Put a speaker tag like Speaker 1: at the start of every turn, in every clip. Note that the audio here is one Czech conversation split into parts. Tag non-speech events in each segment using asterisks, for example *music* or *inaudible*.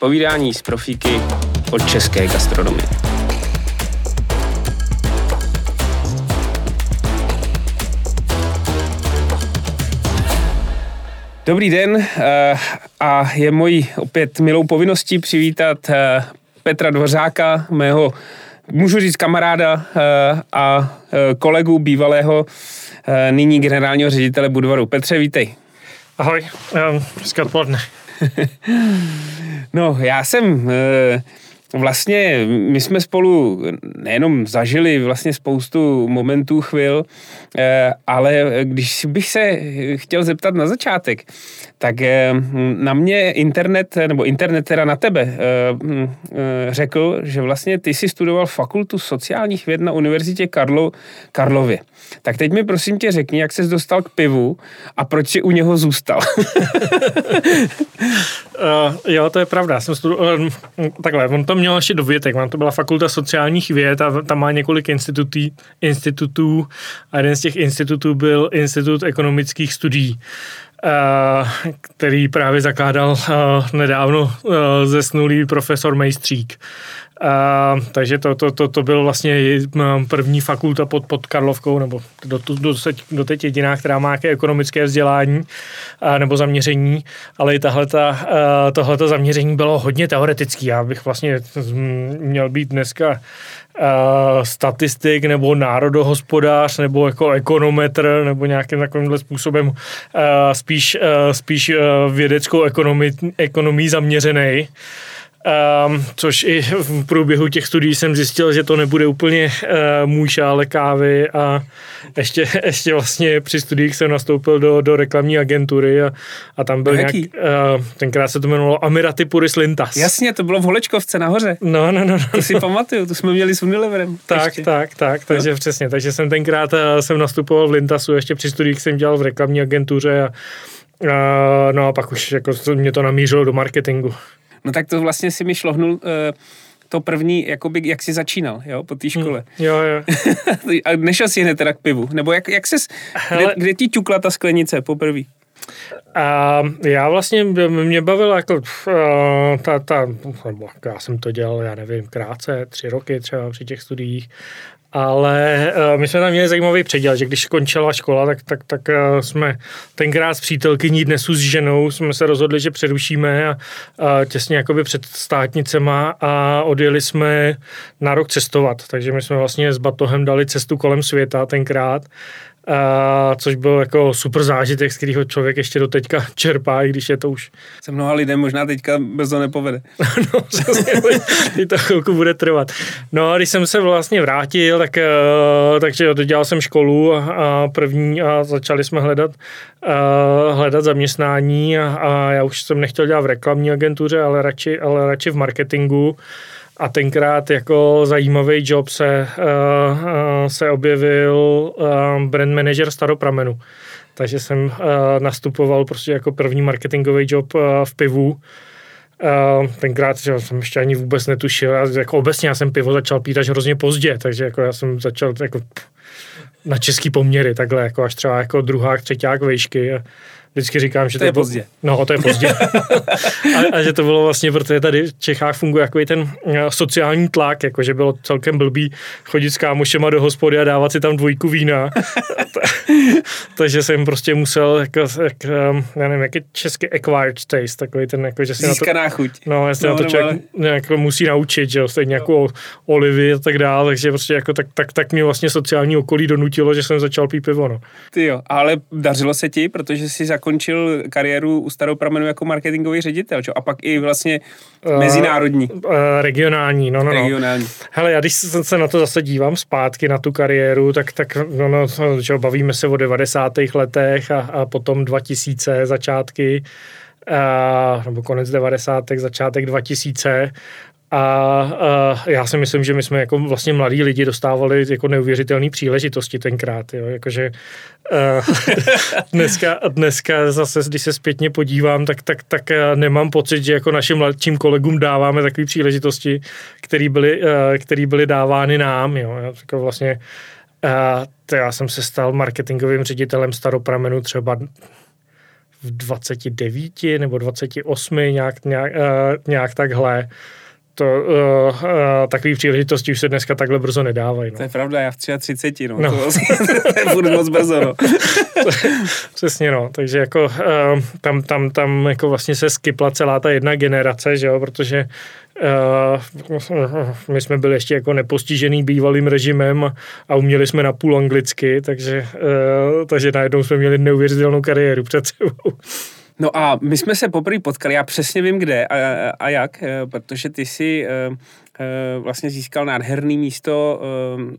Speaker 1: Povídání z profíky od české gastronomie. Dobrý den eh, a je mojí opět milou povinností přivítat eh, Petra Dvořáka, mého, můžu říct kamaráda eh, a kolegu bývalého nyní generálního ředitele Budvaru. Petře, vítej.
Speaker 2: Ahoj, hezké odpoledne.
Speaker 1: No, já jsem vlastně my jsme spolu nejenom zažili vlastně spoustu momentů, chvil, eh, ale když bych se chtěl zeptat na začátek, tak eh, na mě internet, nebo internet teda na tebe eh, řekl, že vlastně ty si studoval fakultu sociálních věd na Univerzitě Karlo, Karlově. Tak teď mi prosím tě řekni, jak ses dostal k pivu a proč si u něho zůstal.
Speaker 2: uh, *laughs* jo, to je pravda. Jsem studu, uh, takhle, on to měl ještě dovětek. Mám to byla fakulta sociálních věd a tam má několik institutů, institutů a jeden z těch institutů byl Institut ekonomických studií. Uh, který právě zakládal uh, nedávno uh, zesnulý profesor Mejstřík. Uh, takže to, to, to, to byl vlastně první fakulta pod, pod Karlovkou, nebo do, do, do, teď jediná, která má nějaké ekonomické vzdělání uh, nebo zaměření, ale i tahleta, uh, tohleto zaměření bylo hodně teoretický. Já bych vlastně měl být dneska statistik nebo národohospodář nebo jako ekonometr nebo nějakým takovýmhle způsobem spíš, spíš vědeckou ekonomii, ekonomii zaměřený. Um, což i v průběhu těch studií jsem zjistil, že to nebude úplně uh, můj šále kávy a ještě, *laughs* ještě vlastně při studiích jsem nastoupil do, do reklamní agentury a, a tam byl nějak, uh, tenkrát se to jmenovalo Amirati Puris Lintas.
Speaker 1: Jasně, to bylo v Holečkovce nahoře.
Speaker 2: No, no, no. no.
Speaker 1: To si pamatuju, to jsme měli s Unileverem. *laughs*
Speaker 2: Tak, ještě. tak, tak, takže no. přesně, takže jsem tenkrát uh, jsem nastupoval v Lintasu, ještě při studiích jsem dělal v reklamní agentuře a Uh, no a pak už jako mě to namířilo do marketingu.
Speaker 1: No tak to vlastně si mi šlohnul uh, to první, jakoby, jak jsi začínal, jo, po té hmm. škole.
Speaker 2: Hmm, jo, jo. *laughs*
Speaker 1: a nešel jsi hned teda k pivu? Nebo jak, jak ses, Hele, kde, kde ti ťukla ta sklenice poprvé?
Speaker 2: A já vlastně, mě bavila jako uh, ta, ta, já jsem to dělal, já nevím, krátce, tři roky třeba při těch studiích ale uh, my jsme tam měli zajímavý předěl, že když končila škola, tak, tak, tak uh, jsme tenkrát s přítelkyní dnesu s ženou jsme se rozhodli, že přerušíme a, a těsně jakoby před státnicema a odjeli jsme na rok cestovat. Takže my jsme vlastně s batohem dali cestu kolem světa tenkrát a, což byl jako super zážitek, z kterého člověk ještě do teďka čerpá, i když je to už...
Speaker 1: Se mnoha lidem možná teďka bez to nepovede. *laughs*
Speaker 2: no, přesně, *laughs* to chvilku bude trvat. No a když jsem se vlastně vrátil, tak, uh, takže dodělal jsem školu a, první a začali jsme hledat, uh, hledat zaměstnání a, a já už jsem nechtěl dělat v reklamní agentuře, ale radši, ale radši v marketingu. A tenkrát jako zajímavý job se, uh, uh, se objevil uh, brand manager Staropramenu. Takže jsem uh, nastupoval prostě jako první marketingový job uh, v pivu. Uh, tenkrát že jsem ještě ani vůbec netušil. Já, jako obecně já jsem pivo začal pít až hrozně pozdě, takže jako já jsem začal jako na český poměry, takhle jako až třeba jako druhák, třetíák vejšky. A, vždycky říkám, že
Speaker 1: to, to je bylo, pozdě.
Speaker 2: No, to je pozdě. *laughs* a, a, že to bylo vlastně, protože tady v Čechách funguje jako ten eh, sociální tlak, jako že bylo celkem blbý chodit s kámošema do hospody a dávat si tam dvojku vína. *laughs* Takže jsem prostě musel, jako, jak, já nevím, jak je český acquired taste, takový ten, jako, že si
Speaker 1: Získaná na to, chuť.
Speaker 2: No, jestli no, na to člověk jako musí naučit, že jo, stejně jako olivy a tak dále, takže prostě jako tak, tak, tak mě vlastně sociální okolí donutilo, že jsem začal pít pivo, no.
Speaker 1: Ty jo, ale dařilo se ti, protože jsi jako zakončil kariéru u Starou pramenu jako marketingový ředitel, čo? a pak i vlastně uh, mezinárodní. Uh,
Speaker 2: regionální, no, no,
Speaker 1: no. Regionální.
Speaker 2: Hele, já když se na to zase dívám zpátky, na tu kariéru, tak, tak no, no, čo, bavíme se o 90. letech a, a potom 2000 začátky, uh, nebo konec 90. začátek 2000 a, a já si myslím, že my jsme jako vlastně mladí lidi dostávali jako neuvěřitelné příležitosti tenkrát. Jo? Jakože uh, *laughs* dneska, dneska zase, když se zpětně podívám, tak, tak, tak nemám pocit, že jako našim mladším kolegům dáváme takové příležitosti, které byly, uh, který byly dávány nám. Jo? Jako vlastně to já jsem se stal marketingovým ředitelem Staropramenu třeba v 29 nebo 28, nějak, nějak, nějak takhle to, uh, uh, takový příležitosti už se dneska takhle brzo nedávají. No.
Speaker 1: To je pravda, já v 33, no. no. To, *laughs* to je furt moc brzo, no. *laughs*
Speaker 2: Přesně, no. Takže jako uh, tam, tam, tam jako vlastně se skypla celá ta jedna generace, že jo, protože Uh, my jsme byli ještě jako nepostižený bývalým režimem a uměli jsme na půl anglicky, takže, uh, takže najednou jsme měli neuvěřitelnou kariéru před sebou.
Speaker 1: No a my jsme se poprvé potkali, já přesně vím kde a, a jak, eh, protože ty si uh, vlastně získal nádherný místo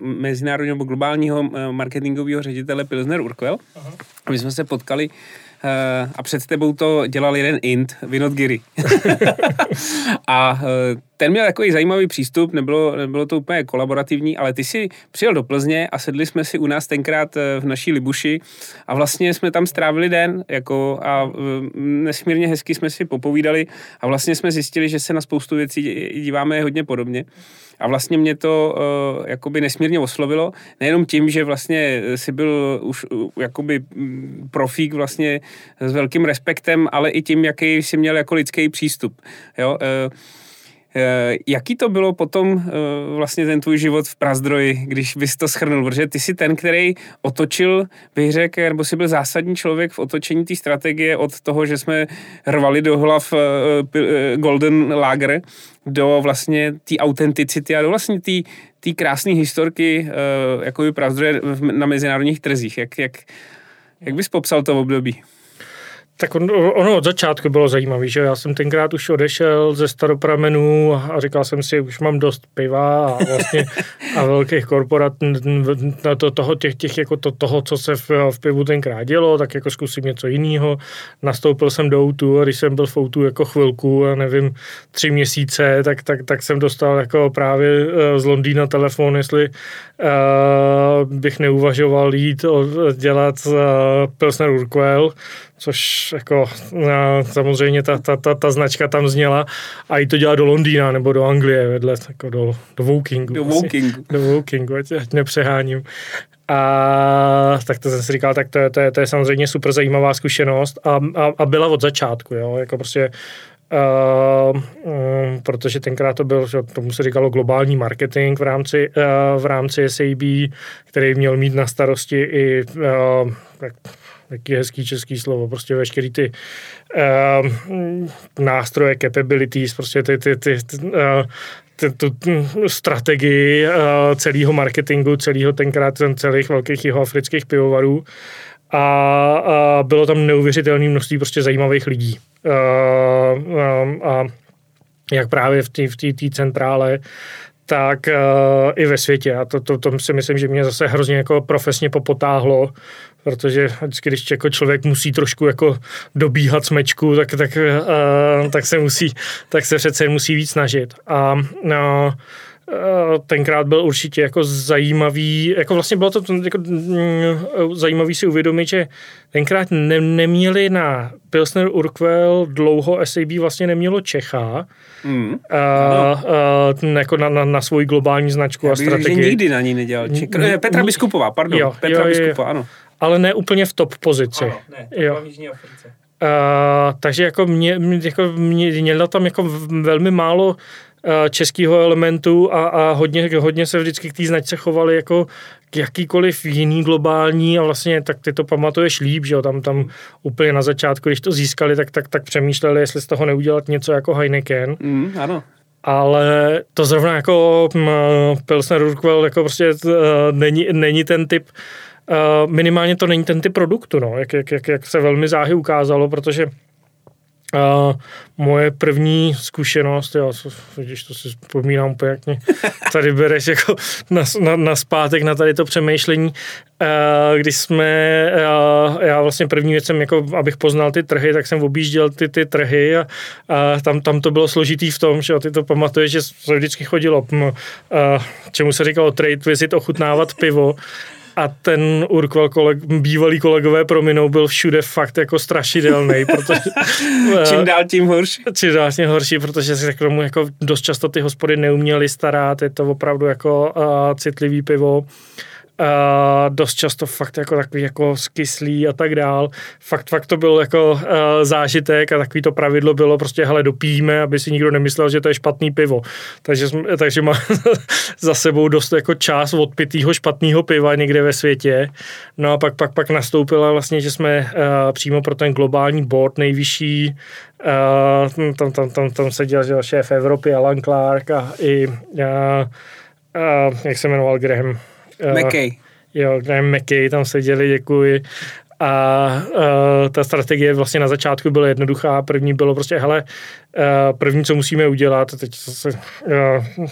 Speaker 1: mezinárodního nebo globálního marketingového ředitele Pilsner Urquell. Aha. My jsme se potkali a před tebou to dělal jeden int, Vinod Giri. *laughs* a uh, ten měl takový zajímavý přístup, nebylo, nebylo to úplně kolaborativní, ale ty si přijel do Plzně a sedli jsme si u nás tenkrát v naší Libuši a vlastně jsme tam strávili den jako a nesmírně hezky jsme si popovídali a vlastně jsme zjistili, že se na spoustu věcí díváme hodně podobně. A vlastně mě to uh, jakoby nesmírně oslovilo, nejenom tím, že vlastně si byl už uh, jakoby mm, profík vlastně s velkým respektem, ale i tím, jaký si měl jako lidský přístup. Jo? Uh, Jaký to bylo potom vlastně ten tvůj život v Prazdroji, když bys to schrnul? Protože ty jsi ten, který otočil, bych řekl, nebo jsi byl zásadní člověk v otočení té strategie od toho, že jsme rvali do hlav Golden Lager, do vlastně té autenticity a do vlastně té krásné historky jako by Prazdroje na mezinárodních trzích. Jak, jak, jak bys popsal to období?
Speaker 2: Tak on, ono od začátku bylo zajímavé, že já jsem tenkrát už odešel ze staropramenů a říkal jsem si, už mám dost piva a vlastně *laughs* a velkých korporat na to, toho, těch, těch, jako to, toho, co se v, v pivu tenkrát dělo, tak jako zkusím něco jiného. Nastoupil jsem do Outu a když jsem byl v Outu jako chvilku, a nevím, tři měsíce, tak, tak, tak jsem dostal jako právě eh, z Londýna telefon, jestli uh, bych neuvažoval jít dělat uh, Pilsner Urquell, což jako no, samozřejmě ta, ta, ta, ta, značka tam zněla a i to dělá do Londýna nebo do Anglie vedle, jako do, do Wokingu.
Speaker 1: Do Wokingu.
Speaker 2: Do Wokingu, ať, ať nepřeháním. A tak to jsem si říkal, tak to, je, to, je, to je samozřejmě super zajímavá zkušenost a, a, a byla od začátku, jo, jako prostě Uh, um, protože tenkrát to byl, že tomu se říkalo globální marketing v rámci, uh, v rámci SAB, který měl mít na starosti i uh, taky hezký český slovo, prostě veškerý ty uh, nástroje, capabilities, prostě ty, ty, ty, ty uh, tu strategii uh, celého marketingu, celého tenkrát ten celých velkých jihoafrických pivovarů a, a bylo tam neuvěřitelné množství prostě zajímavých lidí. Uh, um, a jak právě v té v centrále, tak uh, i ve světě. A to, to, to si myslím, že mě zase hrozně jako profesně popotáhlo, protože vždycky, když jako člověk musí trošku jako dobíhat smečku, tak, tak, uh, tak, se musí, tak se přece musí víc snažit. A uh, tenkrát byl určitě jako zajímavý, jako vlastně bylo to jako mm, zajímavý si uvědomit, že tenkrát ne, neměli na Pilsner Urquell dlouho SAB vlastně nemělo Čecha, mm. a, a, jako na, na, na svoji globální značku Já a strategii.
Speaker 1: Že nikdy na ní nedělal Čech. Petra Biskupová, pardon. Jo, Petra jo, Biskupová, ano
Speaker 2: ale ne úplně v top pozici.
Speaker 1: Ano, ne, jo.
Speaker 2: Uh, takže jako mě, jako mě, měla tam jako velmi málo uh, českého elementu a, a hodně, hodně se vždycky k té značce chovali jako k jakýkoliv jiný globální a vlastně tak ty to pamatuješ líp, že jo, tam, tam úplně na začátku, když to získali, tak, tak, tak přemýšleli, jestli z toho neudělat něco jako Heineken.
Speaker 1: Mm, ano.
Speaker 2: Ale to zrovna jako Pilsner Urquell jako prostě uh, není, není ten typ uh, Uh, minimálně to není ten typ produktu, no, jak, jak, jak, jak se velmi záhy ukázalo, protože uh, moje první zkušenost, já, když to si vzpomínám úplně, jak mě *laughs* tady bereš jako na, na, na zpátek na tady to přemýšlení, uh, když jsme, uh, já vlastně první věc jsem, jako, abych poznal ty trhy, tak jsem objížděl ty, ty trhy a, a tam, tam to bylo složitý v tom, že ty to pamatuješ, že se vždycky chodilo, uh, čemu se říkalo trade visit, ochutnávat pivo a ten Urquell koleg, bývalý kolegové prominou byl všude fakt jako strašidelný, *laughs* protože...
Speaker 1: čím dál tím horší.
Speaker 2: Čím dál tím horší, protože se k tomu jako dost často ty hospody neuměly starat, je to opravdu jako uh, citlivý pivo. Uh, dost často fakt jako takový jako skyslý a tak dál. Fakt, fakt to byl jako uh, zážitek a takový to pravidlo bylo prostě, hele, dopijíme, aby si nikdo nemyslel, že to je špatný pivo. Takže, jsme, *laughs* takže má *laughs* za sebou dost jako čas odpitýho špatného piva někde ve světě. No a pak, pak, pak nastoupila vlastně, že jsme uh, přímo pro ten globální board nejvyšší Uh, tam, tam, tam, tam seděl že šéf Evropy Alan Clark a i uh, uh, jak se jmenoval Graham
Speaker 1: McKay.
Speaker 2: Jo, Graham McKay, tam seděli, děkuji. A uh, ta strategie vlastně na začátku byla jednoduchá. První bylo prostě, hele, uh, první, co musíme udělat, teď zase uh,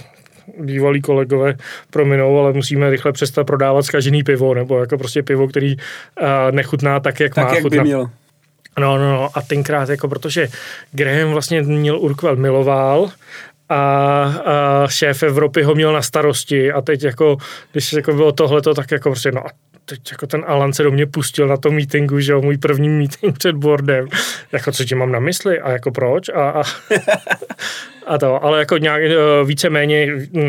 Speaker 2: bývalí kolegové prominou, ale musíme rychle přestat prodávat zkažený pivo, nebo jako prostě pivo, který uh, nechutná tak, jak
Speaker 1: tak,
Speaker 2: má
Speaker 1: jak
Speaker 2: chutnat.
Speaker 1: by mělo.
Speaker 2: No, no, no, a tenkrát, jako protože Graham vlastně měl Urquell miloval a, a šéf Evropy ho měl na starosti a teď jako, když jako bylo tohleto, tak jako prostě no a teď jako ten Alan se do mě pustil na tom meetingu, že jo, můj první meeting před boardem, jako co ti mám na mysli a jako proč? A, a, *laughs* a to, ale jako nějak eh, víceméně eh,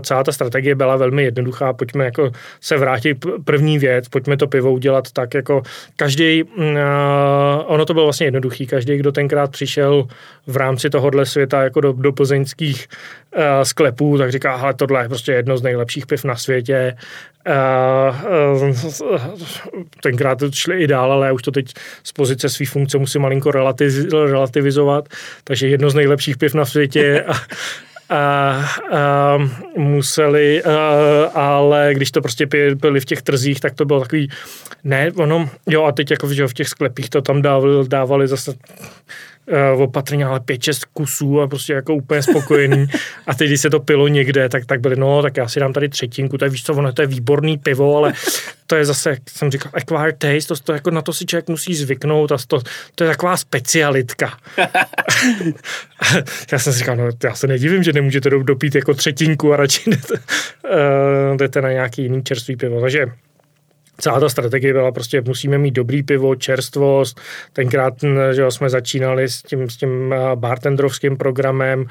Speaker 2: celá ta strategie byla velmi jednoduchá, pojďme jako se vrátit první věc, pojďme to pivo udělat tak jako každý, uh, ono to bylo vlastně jednoduchý, každý, kdo tenkrát přišel v rámci tohohle světa jako do, do plzeňských sklepů, tak říká, hele, tohle je prostě jedno z nejlepších piv na světě, tenkrát to šli i dál, ale já už to teď z pozice své funkce musím malinko relativizovat, takže jedno z nejlepších piv na světě a, a, a museli, a, ale když to prostě byli v těch trzích, tak to bylo takový, ne, ono, jo a teď jako v těch sklepích to tam dávali, dávali zase uh, opatrně, ale pět, šest kusů a prostě jako úplně spokojený. A teď, když se to pilo někde, tak, tak byli, no, tak já si dám tady třetinku, to je víš co, ono to je výborný pivo, ale to je zase, jak jsem říkal, acquired taste, to, to jako na to si člověk musí zvyknout a to, to je taková specialitka. *laughs* já jsem si říkal, no já se nedivím, že nemůžete dopít jako třetinku a radši jdete, uh, jdete na nějaký jiný čerstvý pivo. Takže celá ta strategie byla prostě, musíme mít dobrý pivo, čerstvost. Tenkrát že jsme začínali s tím, s tím bartendrovským programem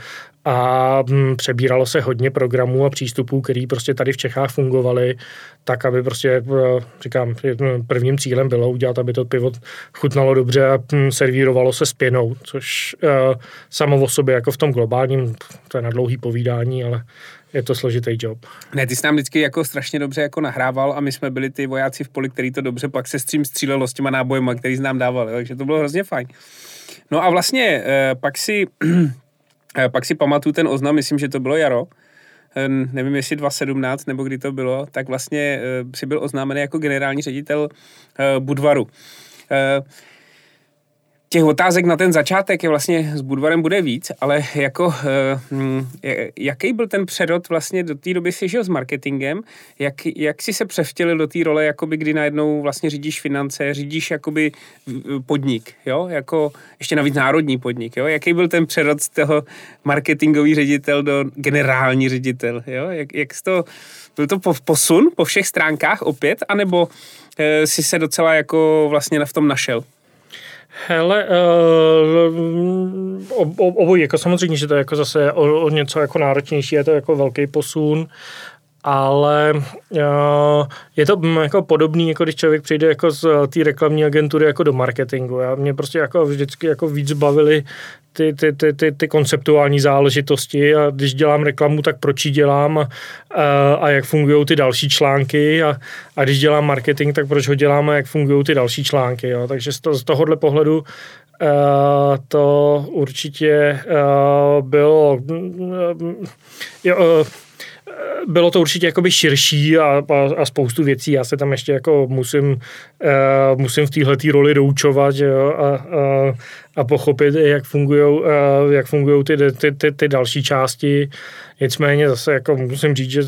Speaker 2: a hm, přebíralo se hodně programů a přístupů, který prostě tady v Čechách fungovaly, tak aby prostě, e, říkám, prvním cílem bylo udělat, aby to pivo chutnalo dobře a hm, servírovalo se s pěnou, což uh, samo o sobě jako v tom globálním, to je na dlouhý povídání, ale je to složitý job.
Speaker 1: Ne, ty jsi nám vždycky jako strašně dobře jako nahrával a my jsme byli ty vojáci v poli, který to dobře pak se s tím střílelo s těma nábojema, který jsi nám dával, takže to bylo hrozně fajn. No a vlastně eh, pak si, *clears throat* eh, pak si pamatuju ten oznam, myslím, že to bylo jaro, eh, nevím, jestli 2017 nebo kdy to bylo, tak vlastně si byl oznámený jako generální ředitel Budvaru těch otázek na ten začátek je vlastně s Budvarem bude víc, ale jako uh, jaký byl ten přerod vlastně do té doby si žil s marketingem, jak, jak si se převtělil do té role, jakoby kdy najednou vlastně řídíš finance, řídíš jakoby podnik, jo, jako ještě navíc národní podnik, jo, jaký byl ten přerod z toho marketingový ředitel do generální ředitel, jo, jak, jak to, byl to posun po všech stránkách opět, anebo uh, si se docela jako vlastně v tom našel?
Speaker 2: Hele, uh, obojí, jako samozřejmě, že to je jako zase o, o něco jako náročnější, je to jako velký posun, ale uh, je to jako podobný, jako když člověk přijde jako z té reklamní agentury jako do marketingu. Já mě prostě jako vždycky jako víc bavily ty, ty, ty, ty, ty konceptuální záležitosti a když dělám reklamu, tak proč ji dělám a, a jak fungují ty další články a, a když dělám marketing, tak proč ho dělám a jak fungují ty další články. Jo. Takže z, to, z tohohle pohledu Uh, to určitě uh, bylo uh, jo, uh, bylo to určitě jakoby širší a, a, a spoustu věcí. Já se tam ještě jako musím, uh, musím v téhle roli doučovat jo, a, a, a pochopit, jak fungují uh, jak fungujou ty, ty, ty, ty další části. Nicméně zase jako musím říct, že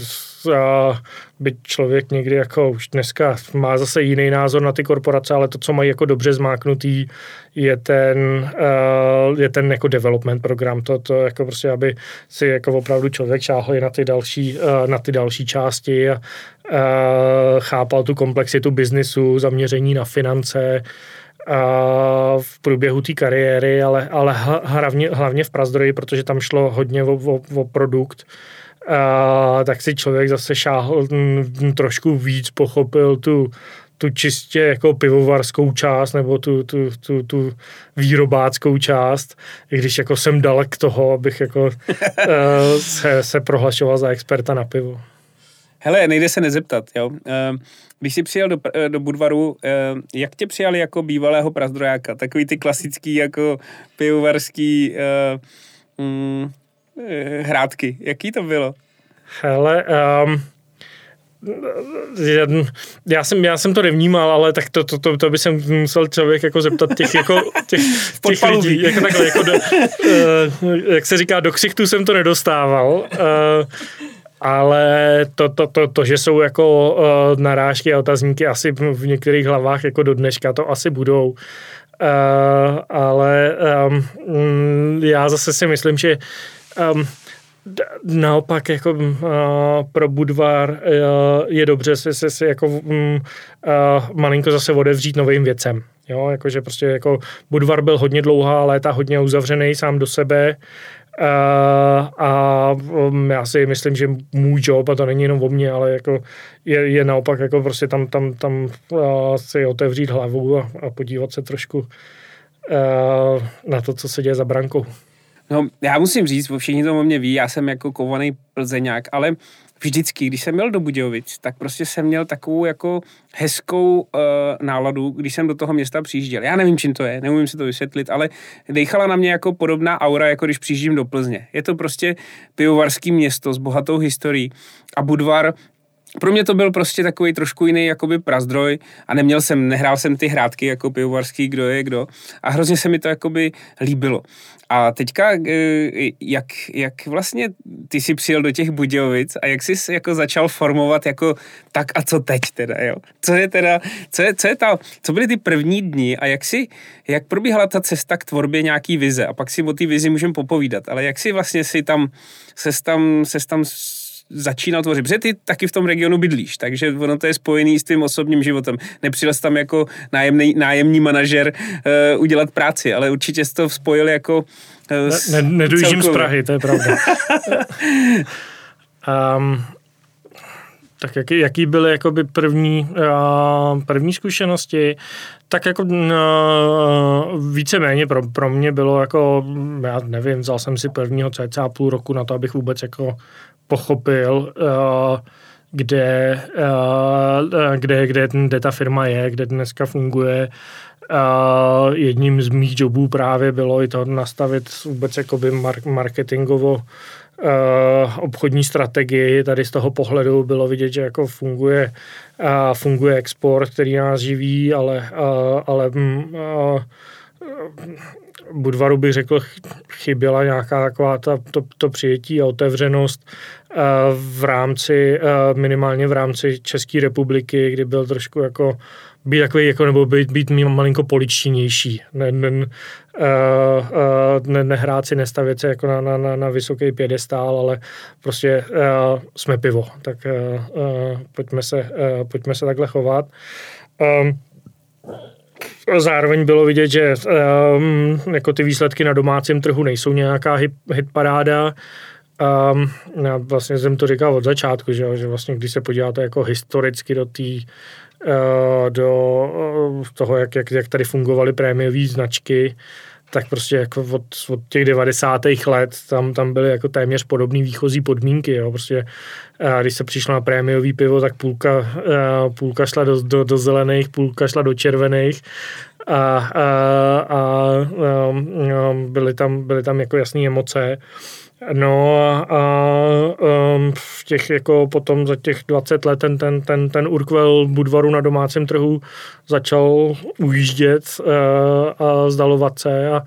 Speaker 2: a byť člověk někdy jako už dneska má zase jiný názor na ty korporace, ale to, co mají jako dobře zmáknutý, je ten, uh, je ten jako development program, to, to jako prostě, aby si jako opravdu člověk šáhl na ty další, uh, na ty další části a uh, chápal tu komplexitu biznisu, zaměření na finance, v průběhu té kariéry, ale, ale hlavně, hlavně v Prazdroji, protože tam šlo hodně o, o, o produkt, a, tak si člověk zase šáhl m, trošku víc, pochopil tu, tu čistě jako pivovarskou část nebo tu, tu, tu, tu výrobáckou část, i když jako jsem dalek toho, abych jako uh, *laughs* se, se prohlašoval za experta na pivo.
Speaker 1: Hele, nejde se nezeptat, jo. Když jsi přijel do, do Budvaru, jak tě přijali jako bývalého prazdrojáka? Takový ty klasický jako pivovarský uh, mm, hrádky. Jaký to bylo?
Speaker 2: Hele, um, já jsem, já jsem to nevnímal, ale tak to, to, to, to by se musel člověk jako zeptat těch, jako, těch, těch lidí. Jako takhle, jako do, uh, jak se říká, do ksichtů jsem to nedostával. Uh, ale to, to, to, to, že jsou jako uh, narážky a otazníky asi v některých hlavách jako do dneška to asi budou. Uh, ale um, já zase si myslím, že um, naopak jako uh, pro Budvar uh, je dobře se, se, se jako um, uh, malinko zase odevřít novým věcem. Jo, jakože prostě jako Budvar byl hodně dlouhá léta, hodně uzavřený sám do sebe Uh, a um, já si myslím, že můj job, a to není jenom o mně, ale jako je, je naopak jako prostě tam, tam, tam uh, si otevřít hlavu a, a podívat se trošku uh, na to, co se děje za brankou.
Speaker 1: No, já musím říct, všichni to o mě ví, já jsem jako kovaný plzeňák, ale vždycky, když jsem měl do Budějovic, tak prostě jsem měl takovou jako hezkou uh, náladu, když jsem do toho města přijížděl. Já nevím, čím to je, neumím si to vysvětlit, ale dejchala na mě jako podobná aura, jako když přijíždím do Plzně. Je to prostě pivovarský město s bohatou historií a Budvar pro mě to byl prostě takový trošku jiný jakoby prazdroj a neměl jsem, nehrál jsem ty hrátky jako pivovarský, kdo je kdo a hrozně se mi to jakoby líbilo. A teďka, eh, jak, jak vlastně ty jsi přijel do těch Budějovic a jak jsi jako začal formovat jako tak a co teď teda, jo? Co je teda, co je, co je ta, co byly ty první dny a jak si, jak probíhala ta cesta k tvorbě nějaký vize a pak si o té vizi můžeme popovídat, ale jak si vlastně si tam, ses tam, ses tam začínal tvořit, protože ty taky v tom regionu bydlíš, takže ono to je spojený s tím osobním životem. Nepřijel jsi tam jako nájemný, nájemní manažer uh, udělat práci, ale určitě jsi to spojil jako
Speaker 2: uh, ne, ne, Nedojíždím z Prahy, to je pravda. um, *laughs* tak jaký, jaký byly jakoby první, uh, první zkušenosti? Tak jako uh, víceméně pro, pro mě bylo jako, já nevím, vzal jsem si prvního cca půl roku na to, abych vůbec jako pochopil, uh, kde, uh, kde, kde, kde ta firma je, kde dneska funguje. Uh, jedním z mých jobů právě bylo i to nastavit vůbec jakoby marketingovo obchodní strategii. Tady z toho pohledu bylo vidět, že jako funguje, funguje export, který nás živí, ale, ale uh, Budvaru bych řekl, chyběla nějaká taková ta, to, to přijetí a otevřenost eh, v rámci, eh, minimálně v rámci České republiky, kdy byl trošku jako být takový, jako, nebo být, být malinko poličtinější. Ne, ne, uh, ne, nehrát si, nestavět se jako na, na, na, na vysoký pědestál, ale prostě jsme pivo, tak pojďme, se, pojďme se takhle chovat. Um, Zároveň bylo vidět, že um, jako ty výsledky na domácím trhu nejsou nějaká hit, hitparáda. Um, já vlastně jsem to říkal od začátku, že, že vlastně když se podíváte jako historicky do té uh, do uh, toho, jak, jak, jak tady fungovaly prémiové značky, tak prostě jako od, od těch 90. let tam, tam byly jako téměř podobné výchozí podmínky. Jo. Prostě, a když se přišlo na prémiový pivo, tak půlka, a půlka šla do, do, do zelených, půlka šla do červených a, a, a, a byly, tam, byly tam jako jasné emoce. No a um, v těch jako potom za těch 20 let ten, ten, ten, ten Urquell Budvaru na domácím trhu začal ujíždět uh, a zdalovat se a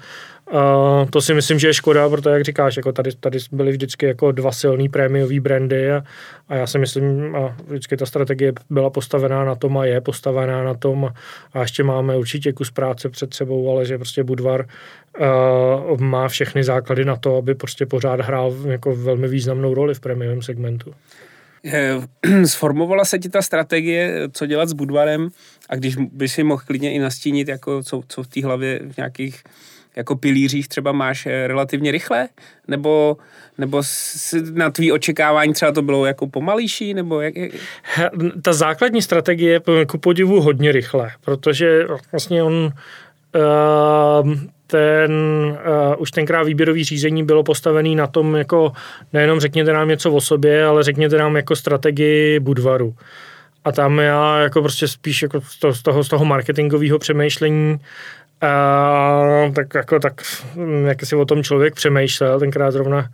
Speaker 2: To si myslím, že je škoda, protože jak říkáš, jako tady, tady byly vždycky jako dva silný prémiový brandy a, a já si myslím, a vždycky ta strategie byla postavená na tom a je postavená na tom a, ještě máme určitě kus práce před sebou, ale že prostě Budvar uh, má všechny základy na to, aby prostě pořád hrál jako velmi významnou roli v prémiovém segmentu. *clears throat*
Speaker 1: Sformovala se ti ta strategie, co dělat s Budvarem a když by si mohl klidně i nastínit, jako co, co v té hlavě v nějakých jako pilířích třeba máš eh, relativně rychle? Nebo, nebo na tvý očekávání třeba to bylo jako pomalejší? Nebo jak, jak?
Speaker 2: Ta základní strategie je ku podivu hodně rychle, protože vlastně on uh, ten, uh, už tenkrát výběrový řízení bylo postavený na tom, jako nejenom řekněte nám něco o sobě, ale řekněte nám jako strategii Budvaru. A tam já jako prostě spíš jako z toho, z toho, z toho marketingového přemýšlení a, tak jako tak, jak si o tom člověk přemýšlel, tenkrát zrovna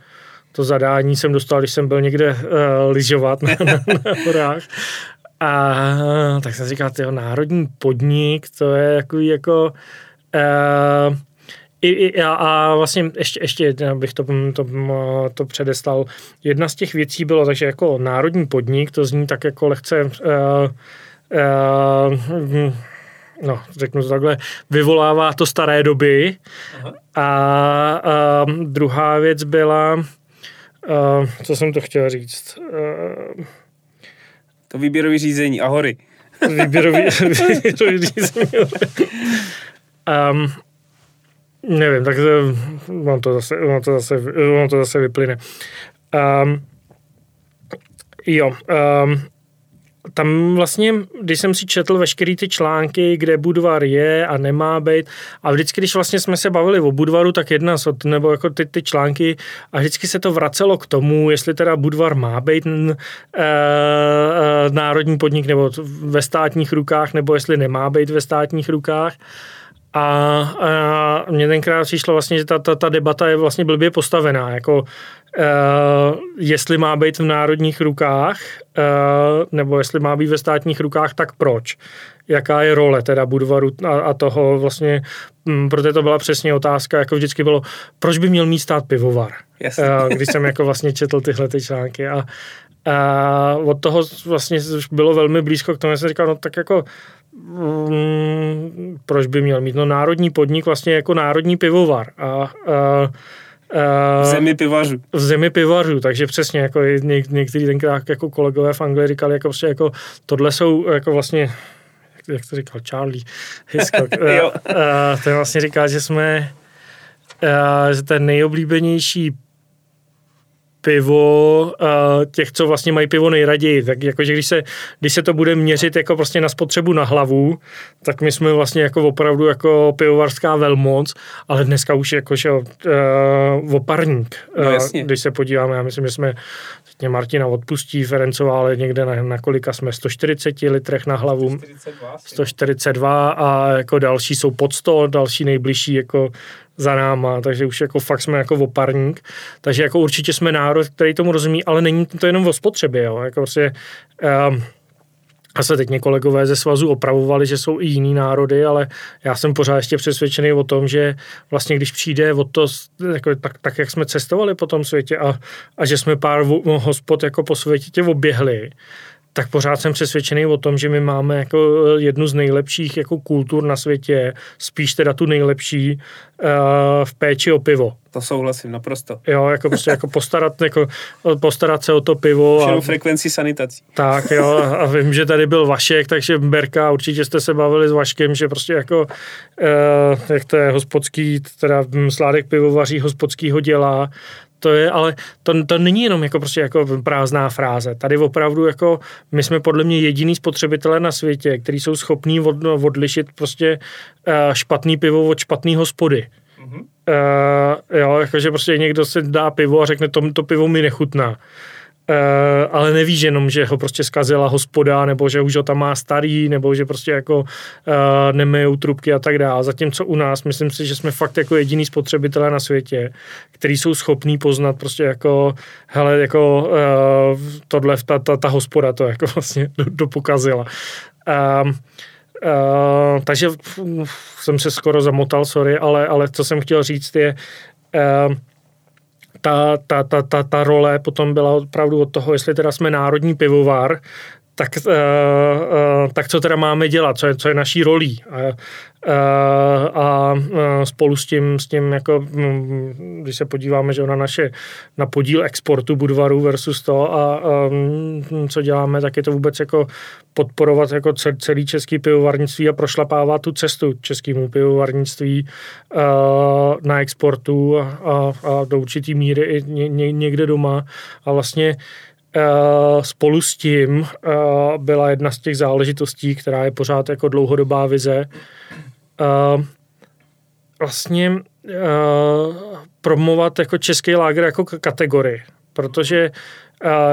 Speaker 2: to zadání jsem dostal, když jsem byl někde uh, lyžovat na, *laughs* na, na horách. A tak jsem říkal, tyjo, národní podnik, to je jako, jako uh, i, i, a, a vlastně ještě, ještě bych to, to, to předestal. Jedna z těch věcí bylo, takže jako národní podnik, to zní tak jako lehce uh, uh, no, řeknu to takhle, vyvolává to staré doby. Aha. A, a druhá věc byla, a, co jsem to chtěl říct? A,
Speaker 1: to výběrový řízení a hory.
Speaker 2: Výběrový, *laughs* výběrový řízení. Um, nevím, tak mám to zase, mám to zase, mám to zase vyplyne. Um, jo, um, tam vlastně, když jsem si četl veškerý ty články, kde Budvar je a nemá být, a vždycky, když vlastně jsme se bavili o Budvaru, tak jedna z, nebo jako ty, ty články, a vždycky se to vracelo k tomu, jestli teda Budvar má být e, národní podnik nebo ve státních rukách, nebo jestli nemá být ve státních rukách. A, a mně tenkrát přišlo vlastně, že ta, ta, ta debata je vlastně blbě postavená, jako Uh, jestli má být v národních rukách, uh, nebo jestli má být ve státních rukách, tak proč? Jaká je role teda Budvaru a, a toho vlastně, m, protože to byla přesně otázka, jako vždycky bylo, proč by měl mít stát pivovar? Uh, když jsem jako vlastně četl tyhle ty články a a od toho vlastně bylo velmi blízko k tomu, jsem říkal, no tak jako mm, proč by měl mít? No národní podnik vlastně jako národní pivovar a, a
Speaker 1: v zemi pivařů.
Speaker 2: V zemi pivařů, takže přesně, jako něk, někteří tenkrát jako kolegové v Anglii říkali, jako, prostě jako tohle jsou jako vlastně jak to říkal Charlie Hiscock, *laughs* ten vlastně říká, že jsme že ten nejoblíbenější pivo uh, těch, co vlastně mají pivo nejraději. Tak jakože když se, když se to bude měřit jako prostě na spotřebu na hlavu, tak my jsme vlastně jako opravdu jako pivovarská velmoc, ale dneska už jako že, uh, oparník.
Speaker 1: No, jasně.
Speaker 2: Když se podíváme, já myslím, že jsme mě Martina odpustí, Ferencová, ale někde na, na kolika jsme 140 litrech na hlavu. 142, 142 a jako další jsou pod 100, další nejbližší jako za náma, takže už jako fakt jsme jako oparník. Takže jako určitě jsme národ, který tomu rozumí, ale není to jenom o spotřebě, jo. Jako prostě, um, a se teď mě kolegové ze svazu opravovali, že jsou i jiný národy, ale já jsem pořád ještě přesvědčený o tom, že vlastně když přijde o to, jako, tak, tak, jak jsme cestovali po tom světě a, a že jsme pár hospod jako po světě oběhli, tak pořád jsem přesvědčený o tom, že my máme jako eh, jednu z nejlepších jako kultur na světě, spíš teda tu nejlepší uh, v péči o pivo.
Speaker 1: To souhlasím, naprosto.
Speaker 2: Jo, jako prostě jako postarat, jako postarat se o to pivo.
Speaker 1: A, frekvenci sanitací.
Speaker 2: Tak jo, a vím, že tady byl Vašek, takže Berka, určitě jste se bavili s Vaškem, že prostě jako, uh, jak to je hospodský, teda Sládek pivovaří hospodskýho dělá, to je, ale to, to není jenom jako prostě jako prázdná fráze. Tady opravdu jako my jsme podle mě jediný spotřebitelé na světě, kteří jsou schopní od, odlišit prostě uh, špatný pivo od špatný hospody. Mm-hmm. Uh, jo, jakože prostě někdo si dá pivo a řekne, to, to pivo mi nechutná. Uh, ale nevíš jenom, že ho prostě zkazila hospoda, nebo že už ho tam má starý, nebo že prostě jako uh, nemejou trubky a tak dále. Zatímco u nás, myslím si, že jsme fakt jako jediný spotřebitelé na světě, který jsou schopní poznat prostě jako, hele, jako uh, tohle, ta, ta, ta hospoda to jako *laughs* vlastně dopokazila. Uh, Uh, takže jsem se skoro zamotal, sorry, ale, ale co jsem chtěl říct je, uh, ta, ta, ta, ta, ta role potom byla opravdu od toho, jestli teda jsme národní pivovar, tak, uh, uh, tak co teda máme dělat, co je, co je naší rolí. A, uh, a spolu s tím, s tím jako, um, když se podíváme že na naše, na podíl exportu Budvaru versus to a um, co děláme, tak je to vůbec jako podporovat jako celý český pivovarnictví a prošlapávat tu cestu českému pivovarnictví na exportu a, a, do určitý míry i ně, ně, někde doma a vlastně spolu s tím eh, byla jedna z těch záležitostí, která je pořád jako dlouhodobá vize, eh, vlastně promovat jako český lágr jako kategorii, protože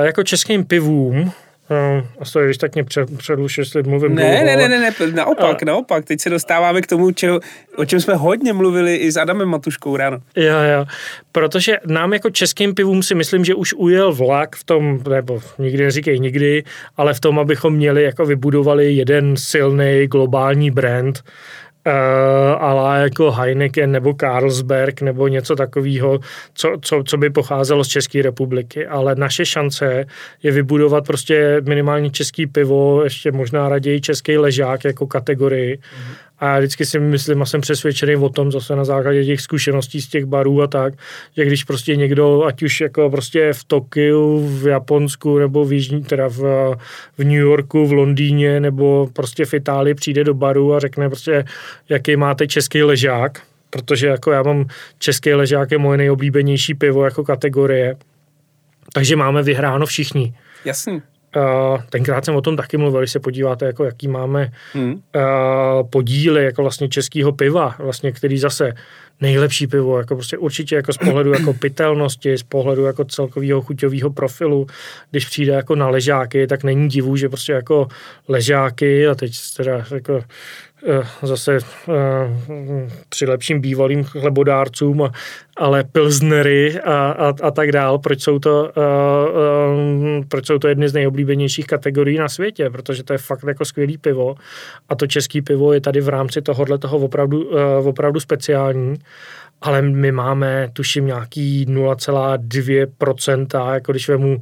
Speaker 2: jako českým pivům No, a to když tak mě předluš, jestli mluvím
Speaker 1: ne, dlouho. Ne, ne, ne, ne, naopak, a... naopak. Teď se dostáváme k tomu, čeho, o čem jsme hodně mluvili i s Adamem Matuškou ráno.
Speaker 2: Jo, jo. Protože nám jako českým pivům si myslím, že už ujel vlak v tom, nebo nikdy neříkej nikdy, ale v tom, abychom měli, jako vybudovali jeden silný globální brand, uh, ale jako Heineken nebo Carlsberg nebo něco takového, co, co, co by pocházelo z České republiky. Ale naše šance je vybudovat prostě minimálně český pivo, ještě možná raději český ležák jako kategorii. Mm-hmm a vždycky si myslím a jsem přesvědčený o tom, zase na základě těch zkušeností z těch barů a tak, že když prostě někdo, ať už jako prostě v Tokiu, v Japonsku nebo v Jižní, teda v, v New Yorku, v Londýně nebo prostě v Itálii přijde do baru a řekne prostě, jaký máte český ležák, protože jako já mám český ležák je moje nejoblíbenější pivo jako kategorie, takže máme vyhráno všichni.
Speaker 1: Jasný.
Speaker 2: Uh, tenkrát jsem o tom taky mluvil, když se podíváte, jako jaký máme hmm. uh, podíly jako vlastně českého piva, vlastně, který zase nejlepší pivo, jako prostě určitě jako z pohledu jako *clears throat* pitelnosti, z pohledu jako celkového chuťového profilu, když přijde jako na ležáky, tak není divu, že prostě jako ležáky a teď teda jako zase eh, při lepším bývalým chlebodárcům, ale pilznery a, a, a tak dál. Proč jsou, to, eh, proč jsou to jedny z nejoblíbenějších kategorií na světě? Protože to je fakt jako skvělý pivo a to český pivo je tady v rámci tohohle toho opravdu, opravdu speciální ale my máme, tuším, nějaký 0,2%, jako když vemu